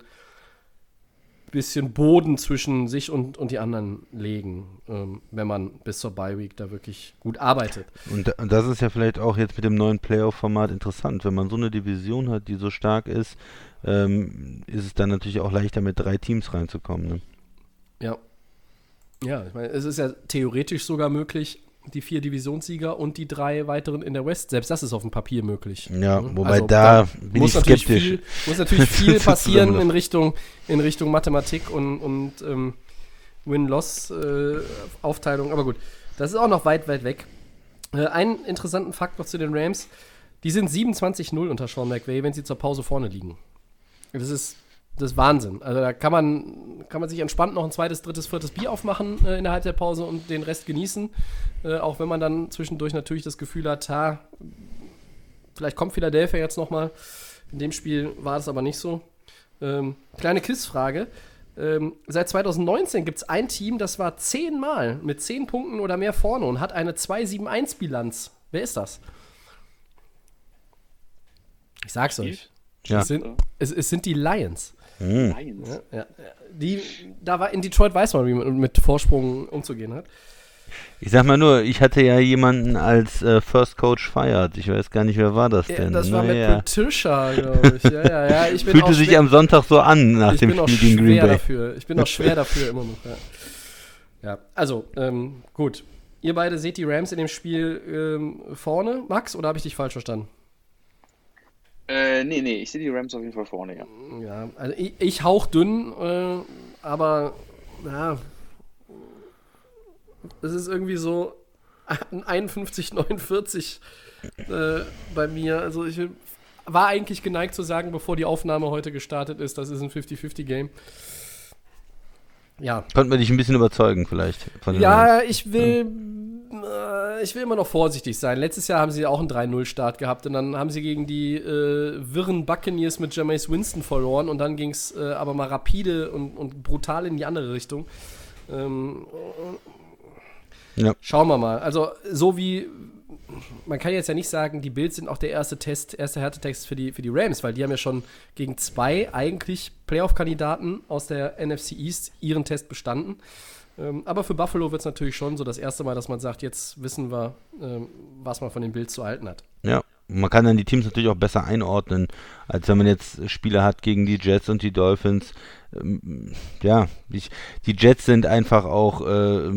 bisschen Boden zwischen sich und, und die anderen legen, ähm, wenn man bis zur Bye Week da wirklich gut arbeitet. Und, und das ist ja vielleicht auch jetzt mit dem neuen Playoff-Format interessant. Wenn man so eine Division hat, die so stark ist, ähm, ist es dann natürlich auch leichter, mit drei Teams reinzukommen. Ne? Ja. Ja, ich meine, es ist ja theoretisch sogar möglich, die vier Divisionssieger und die drei weiteren in der West, selbst das ist auf dem Papier möglich. Ja, Ne? wobei da bin muss ich natürlich skeptisch. Viel, muss natürlich viel passieren in Richtung, in Richtung Mathematik und, und ähm, Win-Loss-Aufteilung. Aber gut, das ist auch noch weit, weit weg. Äh, einen interessanten Fakt noch zu den Rams. Die sind 27-0 unter Sean McVay, wenn sie zur Pause vorne liegen. Das ist, das ist Wahnsinn. Also da kann man, kann man sich entspannt noch ein zweites, drittes, viertes Bier aufmachen äh, in der Halbzeitpause und den Rest genießen. Äh, auch wenn man dann zwischendurch natürlich das Gefühl hat, ha, vielleicht kommt Philadelphia jetzt noch mal. In dem Spiel war das aber nicht so. Ähm, kleine Quizfrage. Ähm, seit 2019 gibt es ein Team, das war zehnmal mit 10 Punkten oder mehr vorne und hat eine 2-7-1-Bilanz. Wer ist das? Ich sag's euch. Ja. Es, sind, es, es sind die Lions. Lions. Ja, ja, ja. Die, da war in Detroit weiß man, wie man mit Vorsprung umzugehen hat. Ich sag mal nur, ich hatte ja jemanden als äh, First Coach feiert. Ich weiß gar nicht, wer war das Ja, denn? das war mit Naja. Patricia, glaube ich. Ja, ja, ja. Ich bin Fühlte auch sich schwer- am Sonntag so an nach dem Spiel gegen Green schwer Bay. dafür. Ich bin auch schwer dafür immer noch. Ja, ja. also, ähm, gut. Ihr beide seht die Rams in dem Spiel ähm, vorne, Max, oder habe ich dich falsch verstanden? Äh, nee, nee, ich sehe die Rams auf jeden Fall vorne, ja. Ja, also ich, ich hauchdünn, äh, aber ja, es ist irgendwie so ein 51, 49 äh, bei mir. Also ich war eigentlich geneigt zu sagen, bevor die Aufnahme heute gestartet ist, das ist ein 50-50-Game. Ja, Konnten wir dich ein bisschen überzeugen, vielleicht. Von den Rams. ja, ich will, äh, ich will immer noch vorsichtig sein. Letztes Jahr haben sie auch einen 3-0-Start gehabt und dann haben sie gegen die äh, wirren Buccaneers mit Jameis Winston verloren und dann ging es äh, aber mal rapide und, und brutal in die andere Richtung. Ähm, Ja. Schauen wir mal. Also, so wie. Man kann jetzt ja nicht sagen, die Bills sind auch der erste Test, erste Härtetest für die, für die Rams, weil die haben ja schon gegen zwei eigentlich Playoff-Kandidaten aus der NFC East ihren Test bestanden. Ähm, aber für Buffalo wird es natürlich schon so das erste Mal, dass man sagt, jetzt wissen wir, ähm, was man von den Bills zu halten hat. Ja, man kann dann die Teams natürlich auch besser einordnen, als wenn man jetzt Spiele hat gegen die Jets und die Dolphins. Ähm, ja, ich, die Jets sind einfach auch äh,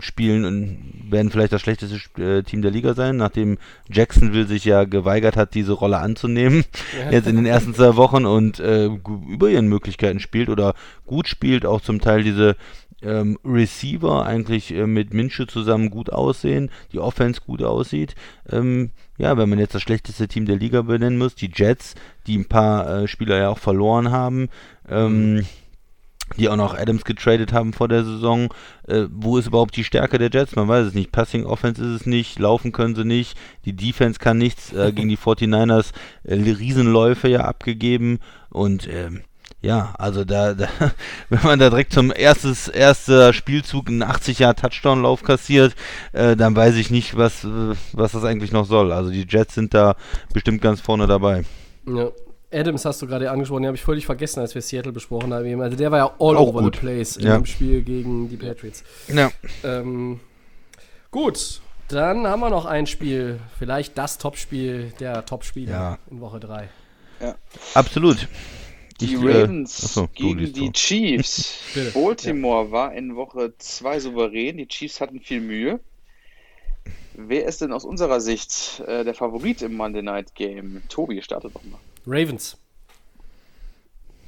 spielen und werden vielleicht das schlechteste äh, Team der Liga sein, nachdem Jacksonville sich ja geweigert hat, diese Rolle anzunehmen, jetzt in den ersten zwei Wochen und äh, über ihren Möglichkeiten spielt oder gut spielt, auch zum Teil diese ähm, Receiver eigentlich äh, mit Minshew zusammen gut aussehen, die Offense gut aussieht. Ähm, ja, wenn man jetzt das schlechteste Team der Liga benennen muss, die Jets, die ein paar äh, Spieler ja auch verloren haben, ähm, die auch noch Adams getradet haben vor der Saison. Äh, wo ist überhaupt die Stärke der Jets? Man weiß es nicht. Passing Offense ist es nicht, laufen können sie nicht, die Defense kann nichts. Äh, gegen die 49ers äh, Riesenläufe ja abgegeben und ähm, ja, also da, da, wenn man da direkt zum erstes, erster Spielzug einen 80 Jahr Touchdown-Lauf kassiert, äh, dann weiß ich nicht, was, äh, was das eigentlich noch soll. Also die Jets sind da bestimmt ganz vorne dabei. Ja. Adams hast du gerade angesprochen, den habe ich völlig vergessen, als wir Seattle besprochen haben. Also der war ja all Auch over gut. the place in Ja. dem Spiel gegen die Patriots. Ja. Ähm, gut, dann haben wir noch ein Spiel, vielleicht das Topspiel der Topspiele Ja. in Woche 3. Absolut. Die Ich, äh, Ravens achso, gegen die so. Chiefs. Baltimore war in Woche 2 souverän. Die Chiefs hatten viel Mühe. wer ist denn aus unserer Sicht äh, der Favorit im Monday Night Game? Tobi, startet doch mal. Ravens.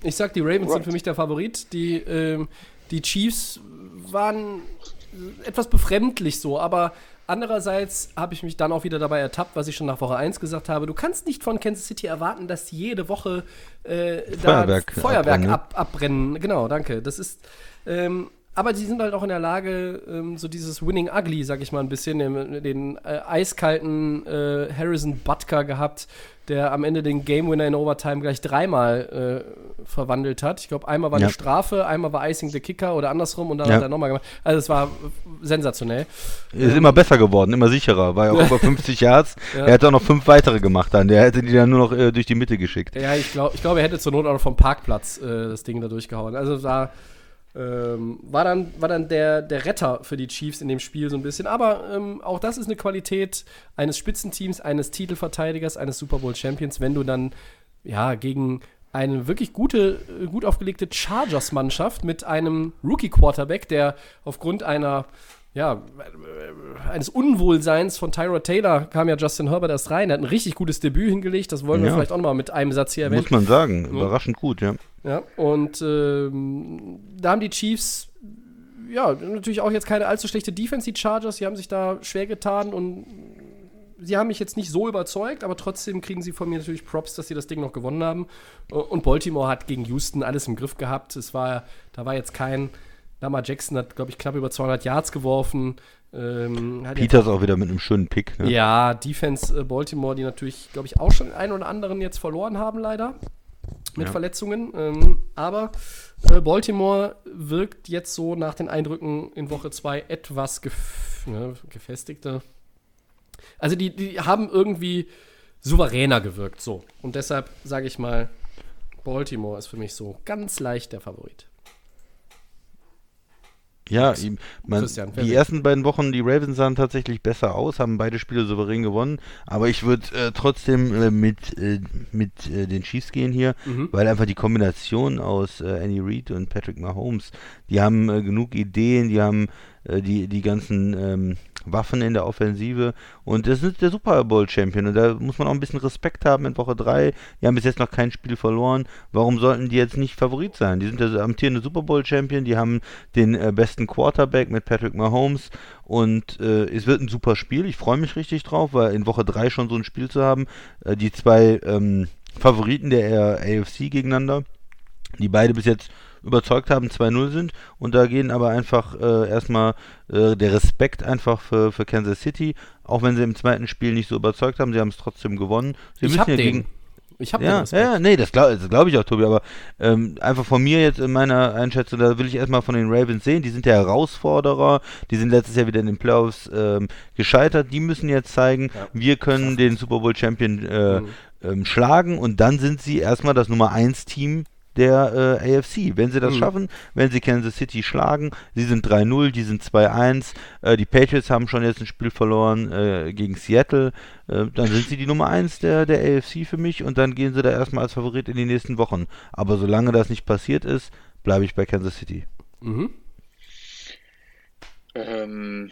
Ich sag, die Ravens Right. sind für mich der Favorit. Die, ähm, die Chiefs waren etwas befremdlich so, aber andererseits habe ich mich dann auch wieder dabei ertappt, was ich schon nach Woche 1 gesagt habe. Du kannst nicht von Kansas City erwarten, dass sie jede Woche äh, Feuerwerk da Feuerwerk abbrennen, ne? ab, abbrennen. Genau, danke. Das ist. Ähm, aber sie sind halt auch in der Lage, ähm, so dieses Winning Ugly, sag ich mal ein bisschen, den, den äh, eiskalten äh, Harrison Butker gehabt, der am Ende den Game Winner in Overtime gleich dreimal äh, verwandelt hat. Ich glaube, einmal war Ja. eine Strafe, einmal war Icing the Kicker oder andersrum und dann Ja. hat er nochmal gemacht. Also es war sensationell. Ist immer besser geworden, immer sicherer. War ja auch über 50 Yards. Ja. Er hat auch noch fünf weitere gemacht dann. Der hätte die dann nur noch äh, durch die Mitte geschickt. Ja, ich glaube, ich glaub, er hätte zur Not auch noch vom Parkplatz äh, das Ding da durchgehauen. Also es war, ähm, war dann, war dann der, der Retter für die Chiefs in dem Spiel so ein bisschen. Aber ähm, auch das ist eine Qualität eines Spitzenteams, eines Titelverteidigers, eines Super Bowl Champions, wenn du dann ja gegen eine wirklich gute, äh, gut aufgelegte Chargers-Mannschaft mit einem Rookie-Quarterback, der aufgrund einer ja, eines Unwohlseins von Tyrod Taylor kam ja Justin Herbert erst rein. Er hat ein richtig gutes Debüt hingelegt. Das wollen wir Ja. vielleicht auch noch mal mit einem Satz hier erwähnen. Muss man sagen. Überraschend gut, ja. Ja, und ähm, da haben die Chiefs ja natürlich auch jetzt keine allzu schlechte Defense, die Chargers. Sie haben sich da schwer getan und sie haben mich jetzt nicht so überzeugt, aber trotzdem kriegen sie von mir natürlich Props, dass sie das Ding noch gewonnen haben. Und Baltimore hat gegen Houston alles im Griff gehabt. Es war, da war jetzt kein, Lamar Jackson hat, glaube ich, knapp über 200 Yards geworfen. Ähm, Peters auch wieder mit einem schönen Pick. Ne? ja, Defense äh, Baltimore, die natürlich, glaube ich, auch schon den einen oder anderen jetzt verloren haben, leider. Mit Ja. Verletzungen. Ähm, aber äh, Baltimore wirkt jetzt so nach den Eindrücken in Woche 2 etwas gef ne, gefestigter. Also die, die haben irgendwie souveräner gewirkt, so. Und deshalb sage ich mal, Baltimore ist für mich so ganz leicht der Favorit. Ja, man, die ersten beiden Wochen, die Ravens sahen tatsächlich besser aus, haben beide Spiele souverän gewonnen, aber ich würde äh, trotzdem äh, mit, äh, mit äh, den Chiefs gehen hier, Mhm. weil einfach die Kombination aus äh, Andy Reid und Patrick Mahomes, die haben äh, genug Ideen, die haben die, die ganzen ähm, Waffen in der Offensive und das ist der Super Bowl Champion und da muss man auch ein bisschen Respekt haben in Woche 3. Die haben bis jetzt noch kein Spiel verloren. Warum sollten die jetzt nicht Favorit sein? Die sind der amtierende Super Bowl Champion, die haben den äh, besten Quarterback mit Patrick Mahomes und äh, es wird ein super Spiel. Ich freue mich richtig drauf, weil in Woche 3 schon so ein Spiel zu haben. Äh, die zwei ähm, Favoriten der äh, AFC gegeneinander, die beide bis jetzt überzeugt haben, 2-0 sind und da gehen aber einfach äh, erstmal äh, der Respekt einfach für, für Kansas City, auch wenn sie im zweiten Spiel nicht so überzeugt haben, sie haben es trotzdem gewonnen. Sie ich müssen hab ja den. gegen Ich habe ja, ja, nee, das glaube glaub ich auch, Tobi, aber ähm, einfach von mir jetzt in meiner Einschätzung, da will ich erstmal von den Ravens sehen, die sind der Herausforderer, die sind letztes Jahr wieder in den Playoffs ähm, gescheitert, die müssen jetzt zeigen, Ja. wir können den Super Bowl Champion äh, Mhm. ähm, schlagen und dann sind sie erstmal das Nummer 1 Team der äh, AFC. Wenn sie das Mhm. schaffen, wenn sie Kansas City schlagen, sie sind 3-0, die sind 2-1, äh, die Patriots haben schon jetzt ein Spiel verloren äh, gegen Seattle, äh, dann sind sie die Nummer 1 der, der AFC für mich und dann gehen sie da erstmal als Favorit in die nächsten Wochen. Aber solange das nicht passiert ist, bleibe ich bei Kansas City. Mhm. Ähm,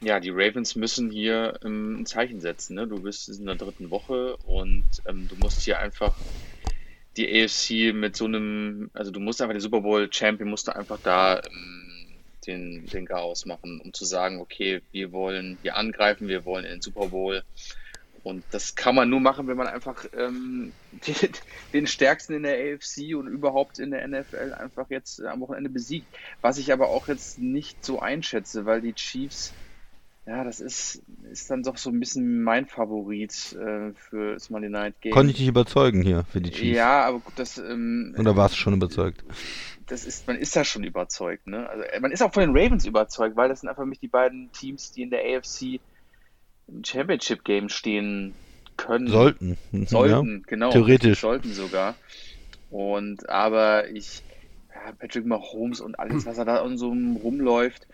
ja, die Ravens müssen hier ähm, ein Zeichen setzen. Ne? Du bist in der dritten Woche und ähm, du musst hier einfach die AFC mit so einem, also du musst einfach den Super Bowl Champion, musst du einfach da ähm, den, den Chaos machen, um zu sagen, okay, wir wollen hier angreifen, wir wollen in den Super Bowl. Und das kann man nur machen, wenn man einfach ähm, den, den Stärksten in der AFC und überhaupt in der NFL einfach jetzt am Wochenende besiegt. Was ich aber auch jetzt nicht so einschätze, weil die Chiefs, ja, das ist, ist dann doch so ein bisschen mein Favorit äh, für das Monday Night Game. Konnte ich dich überzeugen hier für die Chiefs? Ja, aber gut, das, ähm, Oder warst du schon überzeugt? das ist, man ist da schon überzeugt, ne? Also äh, man ist auch von den Ravens überzeugt, weil das sind einfach mich die beiden Teams, die in der AFC im Championship Game stehen können. Sollten. Sollten, genau. Theoretisch. Sollten sogar. Und aber ich, ja, Patrick Mahomes und alles, was er da und so rumläuft,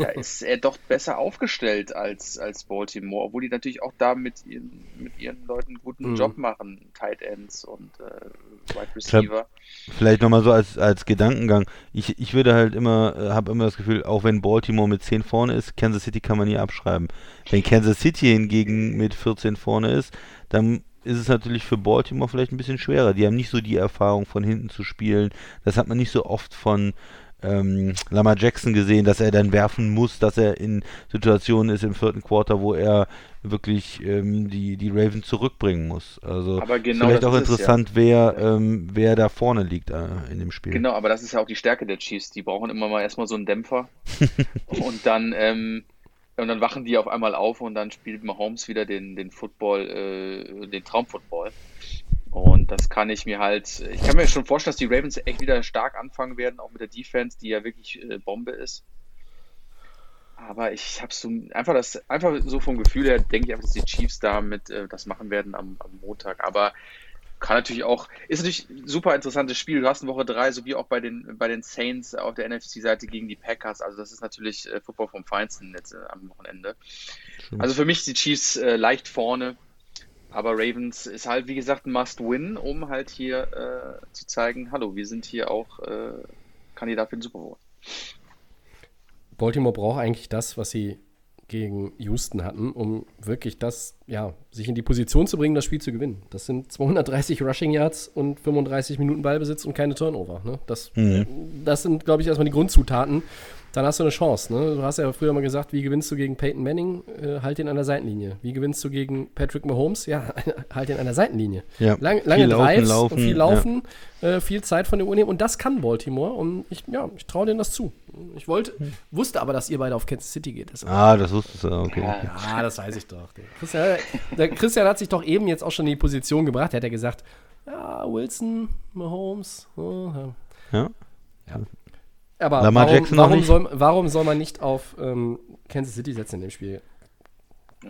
da ist er doch besser aufgestellt als, als Baltimore, obwohl die natürlich auch da mit ihren, mit ihren Leuten einen guten Mhm. Job machen, Tight Ends und äh, Wide Receiver. Vielleicht nochmal so als, als Gedankengang. Ich, ich würde halt immer, äh, habe immer das Gefühl, auch wenn Baltimore mit 10 vorne ist, Kansas City kann man nie abschreiben. Wenn Kansas City hingegen mit 14 vorne ist, dann ist es natürlich für Baltimore vielleicht ein bisschen schwerer. Die haben nicht so die Erfahrung, von hinten zu spielen. Das hat man nicht so oft von ähm, Lamar Jackson gesehen, dass er dann werfen muss, dass er in Situationen ist im vierten Quarter, wo er wirklich ähm, die, die Ravens zurückbringen muss. Also Aber genau vielleicht auch es ja. interessant, wer, ähm, wer da vorne liegt äh, in dem Spiel. Genau, aber das ist ja auch die Stärke der Chiefs. Die brauchen immer mal erstmal so einen Dämpfer und dann ähm, und dann wachen die auf einmal auf und dann spielt Mahomes wieder den, den Football, äh, den Traumfootball. Und das kann ich mir halt, ich kann mir schon vorstellen, dass die Ravens echt wieder stark anfangen werden, auch mit der Defense, die ja wirklich äh, Bombe ist. Aber ich habe so einfach das, einfach so vom Gefühl her, denke ich einfach, dass die Chiefs damit äh, das machen werden am, am Montag. Aber kann natürlich auch, ist natürlich ein super interessantes Spiel. Du hast in Woche drei, so wie auch bei den, bei den Saints auf der NFC-Seite gegen die Packers. Also das ist natürlich äh, Football vom Feinsten jetzt äh, am Wochenende. Also für mich die Chiefs äh, leicht vorne. Aber Ravens ist halt, wie gesagt, ein Must-Win, um halt hier äh, zu zeigen, hallo, wir sind hier auch äh, Kandidat für den Super Bowl. Baltimore braucht eigentlich das, was sie gegen Houston hatten, um wirklich das, ja, sich in die Position zu bringen, das Spiel zu gewinnen. Das sind 230 Rushing Yards und 35 Minuten Ballbesitz und keine Turnover. Ne? Das, das sind, glaube ich, erstmal die Grundzutaten. Dann hast du eine Chance. Ne? Du hast ja früher mal gesagt, wie gewinnst du gegen Peyton Manning? Äh, halt ihn an der Seitenlinie. Wie gewinnst du gegen Patrick Mahomes? Ja, halt ihn an der Seitenlinie. Ja. Lang, lange Viel Drives laufen, und viel ja. Laufen, äh, viel Zeit von der Uhr nehmen. Und das kann Baltimore. Und ich, ja, ich traue denen das zu. Ich wollte, wusste aber, dass ihr beide auf Kansas City geht. Deshalb. Ah, das wusstest du, okay. Ja. Ja, das weiß ich doch. Christian, der Christian hat sich doch eben jetzt auch schon in die Position gebracht. Er hat ja gesagt, ja, Wilson, Mahomes. oh, ja. Ja. Aber Lamar warum, Jackson warum, nicht? soll, warum soll man nicht auf ähm, Kansas City setzen in dem Spiel?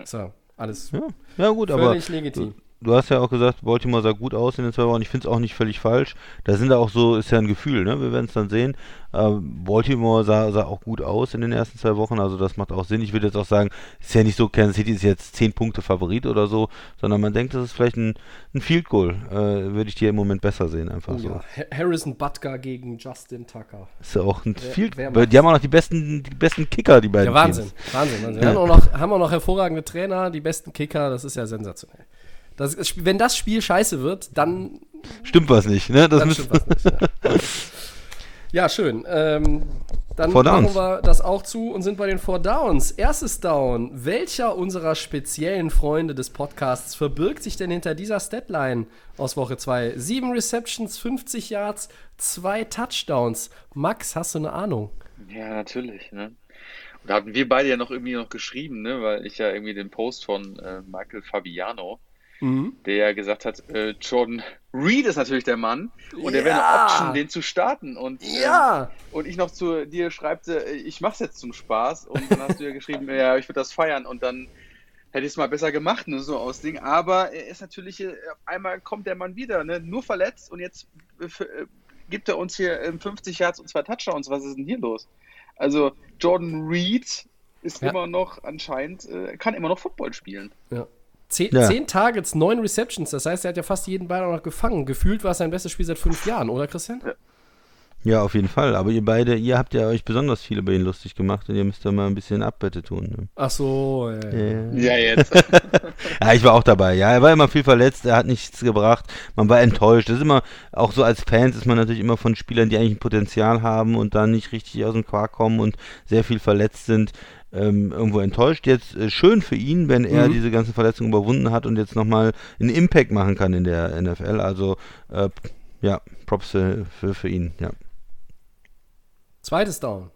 So, alles Ja, ja gut, aber völlig legitim. Du hast ja auch gesagt, Baltimore sah gut aus in den zwei Wochen. Ich finde es auch nicht völlig falsch. Da sind da auch so, ist ja ein Gefühl, ne? Wir werden es dann sehen. Ähm, Baltimore sah, sah auch gut aus in den ersten zwei Wochen, also das macht auch Sinn. Ich würde jetzt auch sagen, ist ja nicht so, Kansas City ist jetzt 10 Punkte Favorit oder so, sondern man denkt, das ist vielleicht ein, ein Field Goal. Äh, würde ich dir im Moment besser sehen, einfach Oh, so. ja. Ha- Harrison Butker gegen Justin Tucker. Ist ja auch ein Field wer Die haben auch noch die besten, die besten Kicker, die beiden. Ja, Wahnsinn. Teams. Wahnsinn, Wahnsinn. Wir haben auch, noch, haben auch noch hervorragende Trainer, die besten Kicker, das ist ja sensationell. Das, wenn das Spiel scheiße wird, dann Stimmt was nicht, ne? Das Dann stimmt was nicht. Ja, ja schön. Ähm, dann Four machen Downs. wir das auch zu und sind bei den Four Downs. Erstes Down. Welcher unserer speziellen Freunde des Podcasts verbirgt sich denn hinter dieser Statline aus Woche 2? Sieben Receptions, 50 Yards, zwei Touchdowns. Max, hast du eine Ahnung? Ja, natürlich, ne? Und da hatten wir beide ja noch irgendwie noch geschrieben, ne? Weil ich ja irgendwie den Post von äh, Michael Fabiano, der ja gesagt hat, äh, Jordan Reed ist natürlich der Mann und der wäre Ja. eine Option, den zu starten. Und, ähm, Ja. und ich noch zu dir schreibte, äh, ich mach's jetzt zum Spaß. Und dann hast du ja geschrieben, ja, ich würde das feiern. Und dann hätte ich es mal besser gemacht, ne, so aus Ding. Aber er ist natürlich, äh, auf einmal kommt der Mann wieder, ne? Nur verletzt und jetzt äh, äh, gibt er uns hier ähm, 50 Yards und zwei Touchdowns. Was ist denn hier los? Also Jordan Reed ist Ja. immer noch anscheinend, äh, kann immer noch Football spielen. Ja. Zehn, Ja. zehn Targets, neun Receptions. Das heißt, er hat ja fast jeden Ball auch noch gefangen. Gefühlt war es sein bestes Spiel seit fünf Jahren, oder Christian? Ja, auf jeden Fall. Aber ihr beide, ihr habt ja euch besonders viel über ihn lustig gemacht und ihr müsst da mal ein bisschen Abwette tun. Ne? Ach so. äh. Ja, jetzt. Ja, ich war auch dabei. Ja, er war immer viel verletzt, er hat nichts gebracht. Man war enttäuscht. Das ist immer, auch so als Fans ist man natürlich immer von Spielern, die eigentlich ein Potenzial haben und dann nicht richtig aus dem Quark kommen und sehr viel verletzt sind, ähm, irgendwo enttäuscht. Jetzt äh, schön für ihn, wenn er Mhm. diese ganzen Verletzungen überwunden hat und jetzt nochmal einen Impact machen kann in der NFL. Also, äh, ja, Props für, für, ihn, ja. Zweites Down.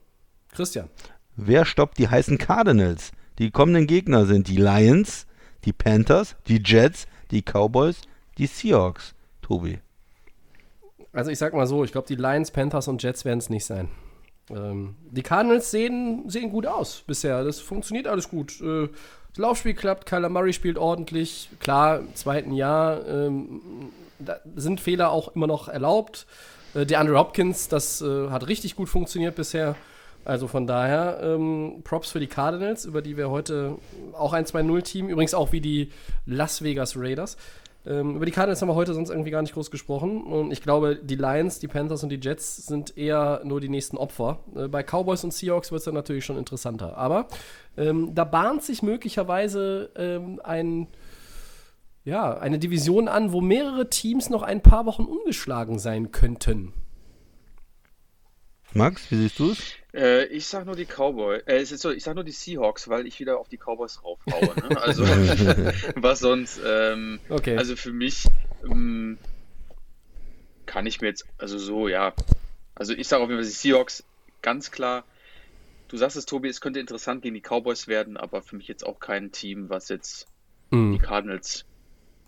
Christian. Wer stoppt die heißen Cardinals? Die kommenden Gegner sind die Lions, die Panthers, die Jets, die Cowboys, die Seahawks. Tobi. Also ich sag mal so, ich glaube, die Lions, Panthers und Jets werden es nicht sein. Ähm, die Cardinals sehen, sehen gut aus bisher. Das funktioniert alles gut. Äh, das Laufspiel klappt, Kyler Murray spielt ordentlich. Klar, im zweiten Jahr ähm, sind Fehler auch immer noch erlaubt. Äh, der Andrew Hopkins, das äh, hat richtig gut funktioniert bisher. Also von daher ähm, Props für die Cardinals, über die wir heute auch ein 2-0-Team, übrigens auch wie die Las Vegas Raiders. Ähm, über die Cardinals haben wir heute sonst irgendwie gar nicht groß gesprochen. Und ich glaube, die Lions, die Panthers und die Jets sind eher nur die nächsten Opfer. Äh, bei Cowboys und Seahawks wird es dann natürlich schon interessanter. Aber ähm, da bahnt sich möglicherweise ähm, ein, ja, eine Division an, wo mehrere Teams noch ein paar Wochen ungeschlagen sein könnten. Max, wie siehst du es? Äh, ich sag nur die Cowboys, äh, es ist so, ich sag nur die Seahawks, weil ich wieder auf die Cowboys raufhaue. Ne? Also was sonst? Ähm, Okay. Also für mich ähm, kann ich mir jetzt, also so, ja. Also ich sage auf jeden Fall die Seahawks ganz klar. Du sagst es, Tobi, es könnte interessant gegen die Cowboys werden, aber für mich jetzt auch kein Team, was jetzt die Mhm. Cardinals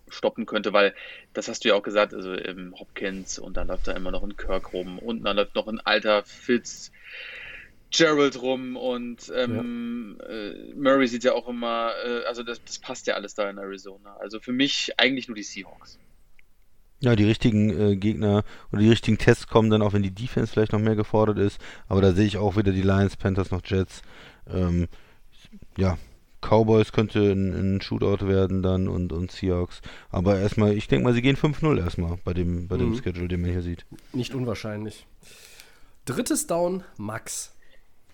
stoppen könnte, weil das hast du ja auch gesagt, also ähm, Hopkins und dann läuft da immer noch ein Kirk rum und dann läuft noch ein alter Fitz Gerald rum und ähm, äh, Murray sieht ja auch immer, äh, also das, das passt ja alles da in Arizona. Also für mich eigentlich nur die Seahawks. Ja, die richtigen äh, Gegner oder die richtigen Tests kommen dann auch, wenn die Defense vielleicht noch mehr gefordert ist. Aber da sehe ich auch wieder die Lions, Panthers noch Jets. Ähm, ja, Cowboys könnte ein, ein Shootout werden dann und, und Seahawks. Aber erstmal, ich denke mal, sie gehen 5-0 erstmal bei dem, bei dem Mhm. Schedule, den man hier sieht. Nicht unwahrscheinlich. Drittes Down, Max.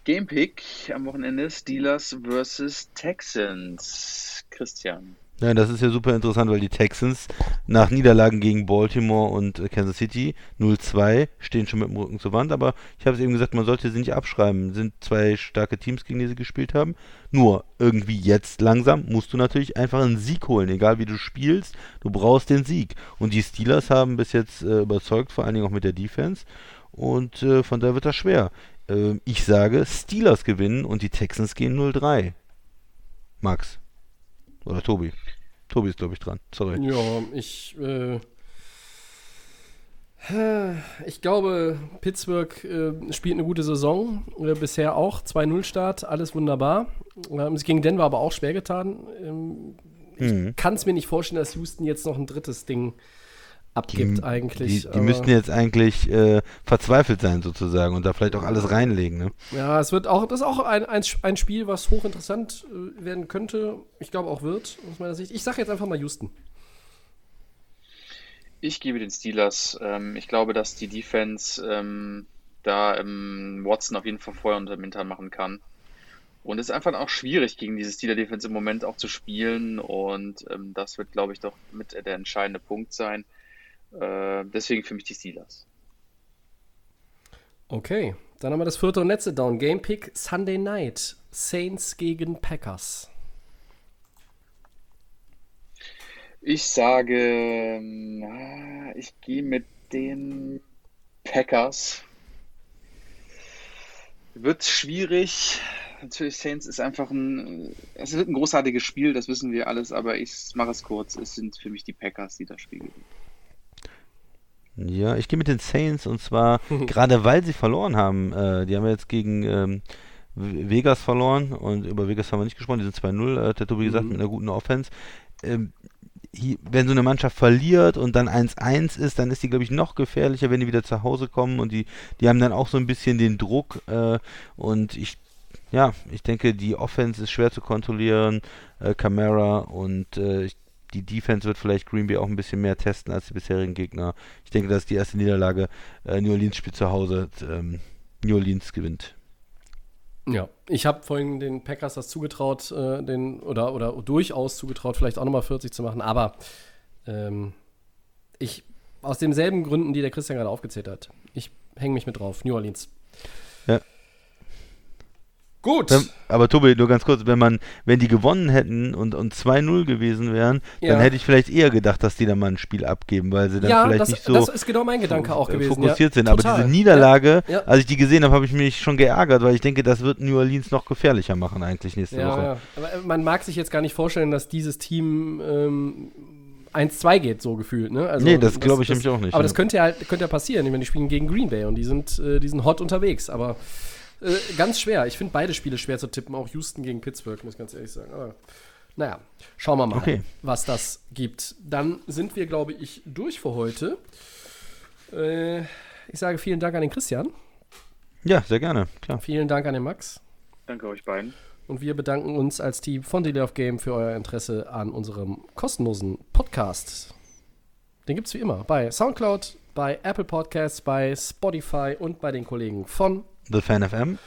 Gamepick am Wochenende Steelers versus Texans. Christian. Ja, das ist ja super interessant, weil die Texans nach Niederlagen gegen Baltimore und äh, Kansas City 0-2 stehen schon mit dem Rücken zur Wand, aber ich habe es eben gesagt, man sollte sie nicht abschreiben. Sind zwei starke Teams, gegen die sie gespielt haben. Nur irgendwie jetzt langsam musst du natürlich einfach einen Sieg holen, egal wie du spielst, du brauchst den Sieg. Und die Steelers haben bis jetzt äh, überzeugt, vor allen Dingen auch mit der Defense. Und äh, von daher wird das schwer. Äh, ich sage, Steelers gewinnen und die Texans gehen 0-3. Max. Oder Tobi. Tobi ist, glaube ich, dran. Sorry. Ja, ich, äh, ich glaube, Pittsburgh äh, spielt eine gute Saison. Äh, bisher auch. 2-0-Start, alles wunderbar. Ähm, es gegen Denver aber auch schwer getan. Ähm, Mhm. ich kann es mir nicht vorstellen, dass Houston jetzt noch ein drittes Ding abgibt, eigentlich. Die, die müssten jetzt eigentlich äh, verzweifelt sein, sozusagen, und da vielleicht auch alles reinlegen. Ne? Ja, es wird auch, das ist auch ein, ein, ein Spiel, was hochinteressant äh, werden könnte. Ich glaube auch wird, aus meiner Sicht. Ich sage jetzt einfach mal Houston. Ich gebe den Steelers. Ähm, ich glaube, dass die Defense ähm, da ähm, Watson auf jeden Fall Feuer unter dem Hintern machen kann. Und es ist einfach auch schwierig, gegen diese Steeler Defense im Moment auch zu spielen. Und ähm, das wird, glaube ich, doch mit der entscheidende Punkt sein. Äh, deswegen für mich die Steelers. Okay, dann haben wir das vierte und letzte Down. Game Pick Sunday Night. Saints gegen Packers. Ich sage, ähm, ich gehe mit den Packers. Wird schwierig. Natürlich, Saints ist einfach ein, es wird ein großartiges Spiel, das wissen wir alles, aber ich mache es kurz. Es sind für mich die Packers, die das Spiel gewinnen. Ja, ich gehe mit den Saints und zwar gerade weil sie verloren haben. Äh, die haben ja jetzt gegen ähm, Vegas verloren und über Vegas haben wir nicht gesprochen. Die sind 2-0, äh, hat der Tobi gesagt, Mhm. mit einer guten Offense. Ähm, hier, wenn so eine Mannschaft verliert und dann 1-1 ist, dann ist die, glaube ich, noch gefährlicher, wenn die wieder zu Hause kommen und die, die haben dann auch so ein bisschen den Druck äh, und ich, ja, ich denke, die Offense ist schwer zu kontrollieren, äh, Camara und äh, ich, die Defense wird vielleicht Green Bay auch ein bisschen mehr testen als die bisherigen Gegner. Ich denke, das ist die erste Niederlage. Äh, New Orleans spielt zu Hause, ähm, New Orleans gewinnt. Ja, ich habe vorhin den Packers das zugetraut, äh, den, oder, oder durchaus zugetraut, vielleicht auch nochmal 40 zu machen, aber ähm, ich, aus denselben Gründen, die der Christian gerade aufgezählt hat, ich hänge mich mit drauf. New Orleans. Ja. Gut. Wenn, aber Tobi, nur ganz kurz, wenn man, wenn die gewonnen hätten und, und 2-0 gewesen wären, Ja. dann hätte ich vielleicht eher gedacht, dass die da mal ein Spiel abgeben, weil sie dann ja, vielleicht das, nicht so das ist genau mein Gedanke auch äh, gewesen. fokussiert ja. sind. Aber Total. diese Niederlage, als ich die gesehen habe, habe ich mich schon geärgert, weil ich denke, das wird New Orleans noch gefährlicher machen eigentlich nächste Woche. ja. Aber äh, man mag sich jetzt gar nicht vorstellen, dass dieses Team ähm, 1-2 geht, so gefühlt. Ne? Also, Nee, das glaube ich nämlich auch nicht, Aber das könnte ja halt könnte ja passieren. Ich meine, die spielen gegen Green Bay und die sind, äh, die sind hot unterwegs. Aber äh, ganz schwer. Ich finde beide Spiele schwer zu tippen. Auch Houston gegen Pittsburgh, muss ich ganz ehrlich sagen. Aber, naja, schauen wir mal, Okay. was das gibt. Dann sind wir, glaube ich, durch für heute. Äh, ich sage vielen Dank an den Christian. Ja, sehr gerne, klar. Vielen Dank an den Max. Danke euch beiden. Und wir bedanken uns als Team von Delay of Game für euer Interesse an unserem kostenlosen Podcast. Den gibt es wie immer bei Soundcloud, bei Apple Podcasts, bei Spotify und bei den Kollegen von The Fan FM.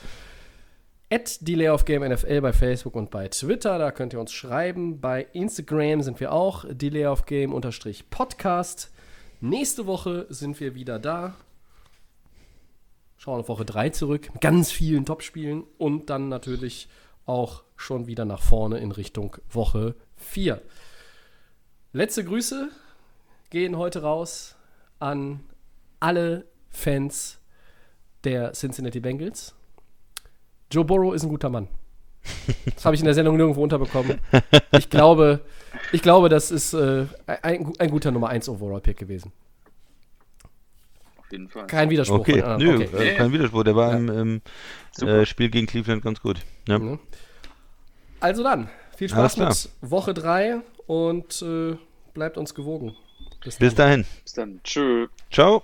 At Delay of Game NFL bei Facebook und bei Twitter. Da könnt ihr uns schreiben. Bei Instagram sind wir auch Delay of Game unterstrich Podcast. Nächste Woche sind wir wieder da. Schauen auf Woche 3 zurück. Mit ganz vielen Topspielen. Und dann natürlich auch schon wieder nach vorne in Richtung Woche 4. Letzte Grüße gehen heute raus an alle Fans der Cincinnati Bengals. Joe Burrow ist ein guter Mann. Das habe ich in der Sendung nirgendwo unterbekommen. Ich glaube, ich glaube das ist äh, ein, ein, guter Nummer 1 Overall-Pick gewesen. Auf jeden Fall. Kein Widerspruch. Okay, ah, nö, okay. äh, kein Widerspruch. Der war Ja. im, im äh, Spiel gegen Cleveland ganz gut. Ja. Ne? Also dann, viel Spaß mit Woche 3 und äh, bleibt uns gewogen. Bis dahin. Bis dann. Tschö. Ciao.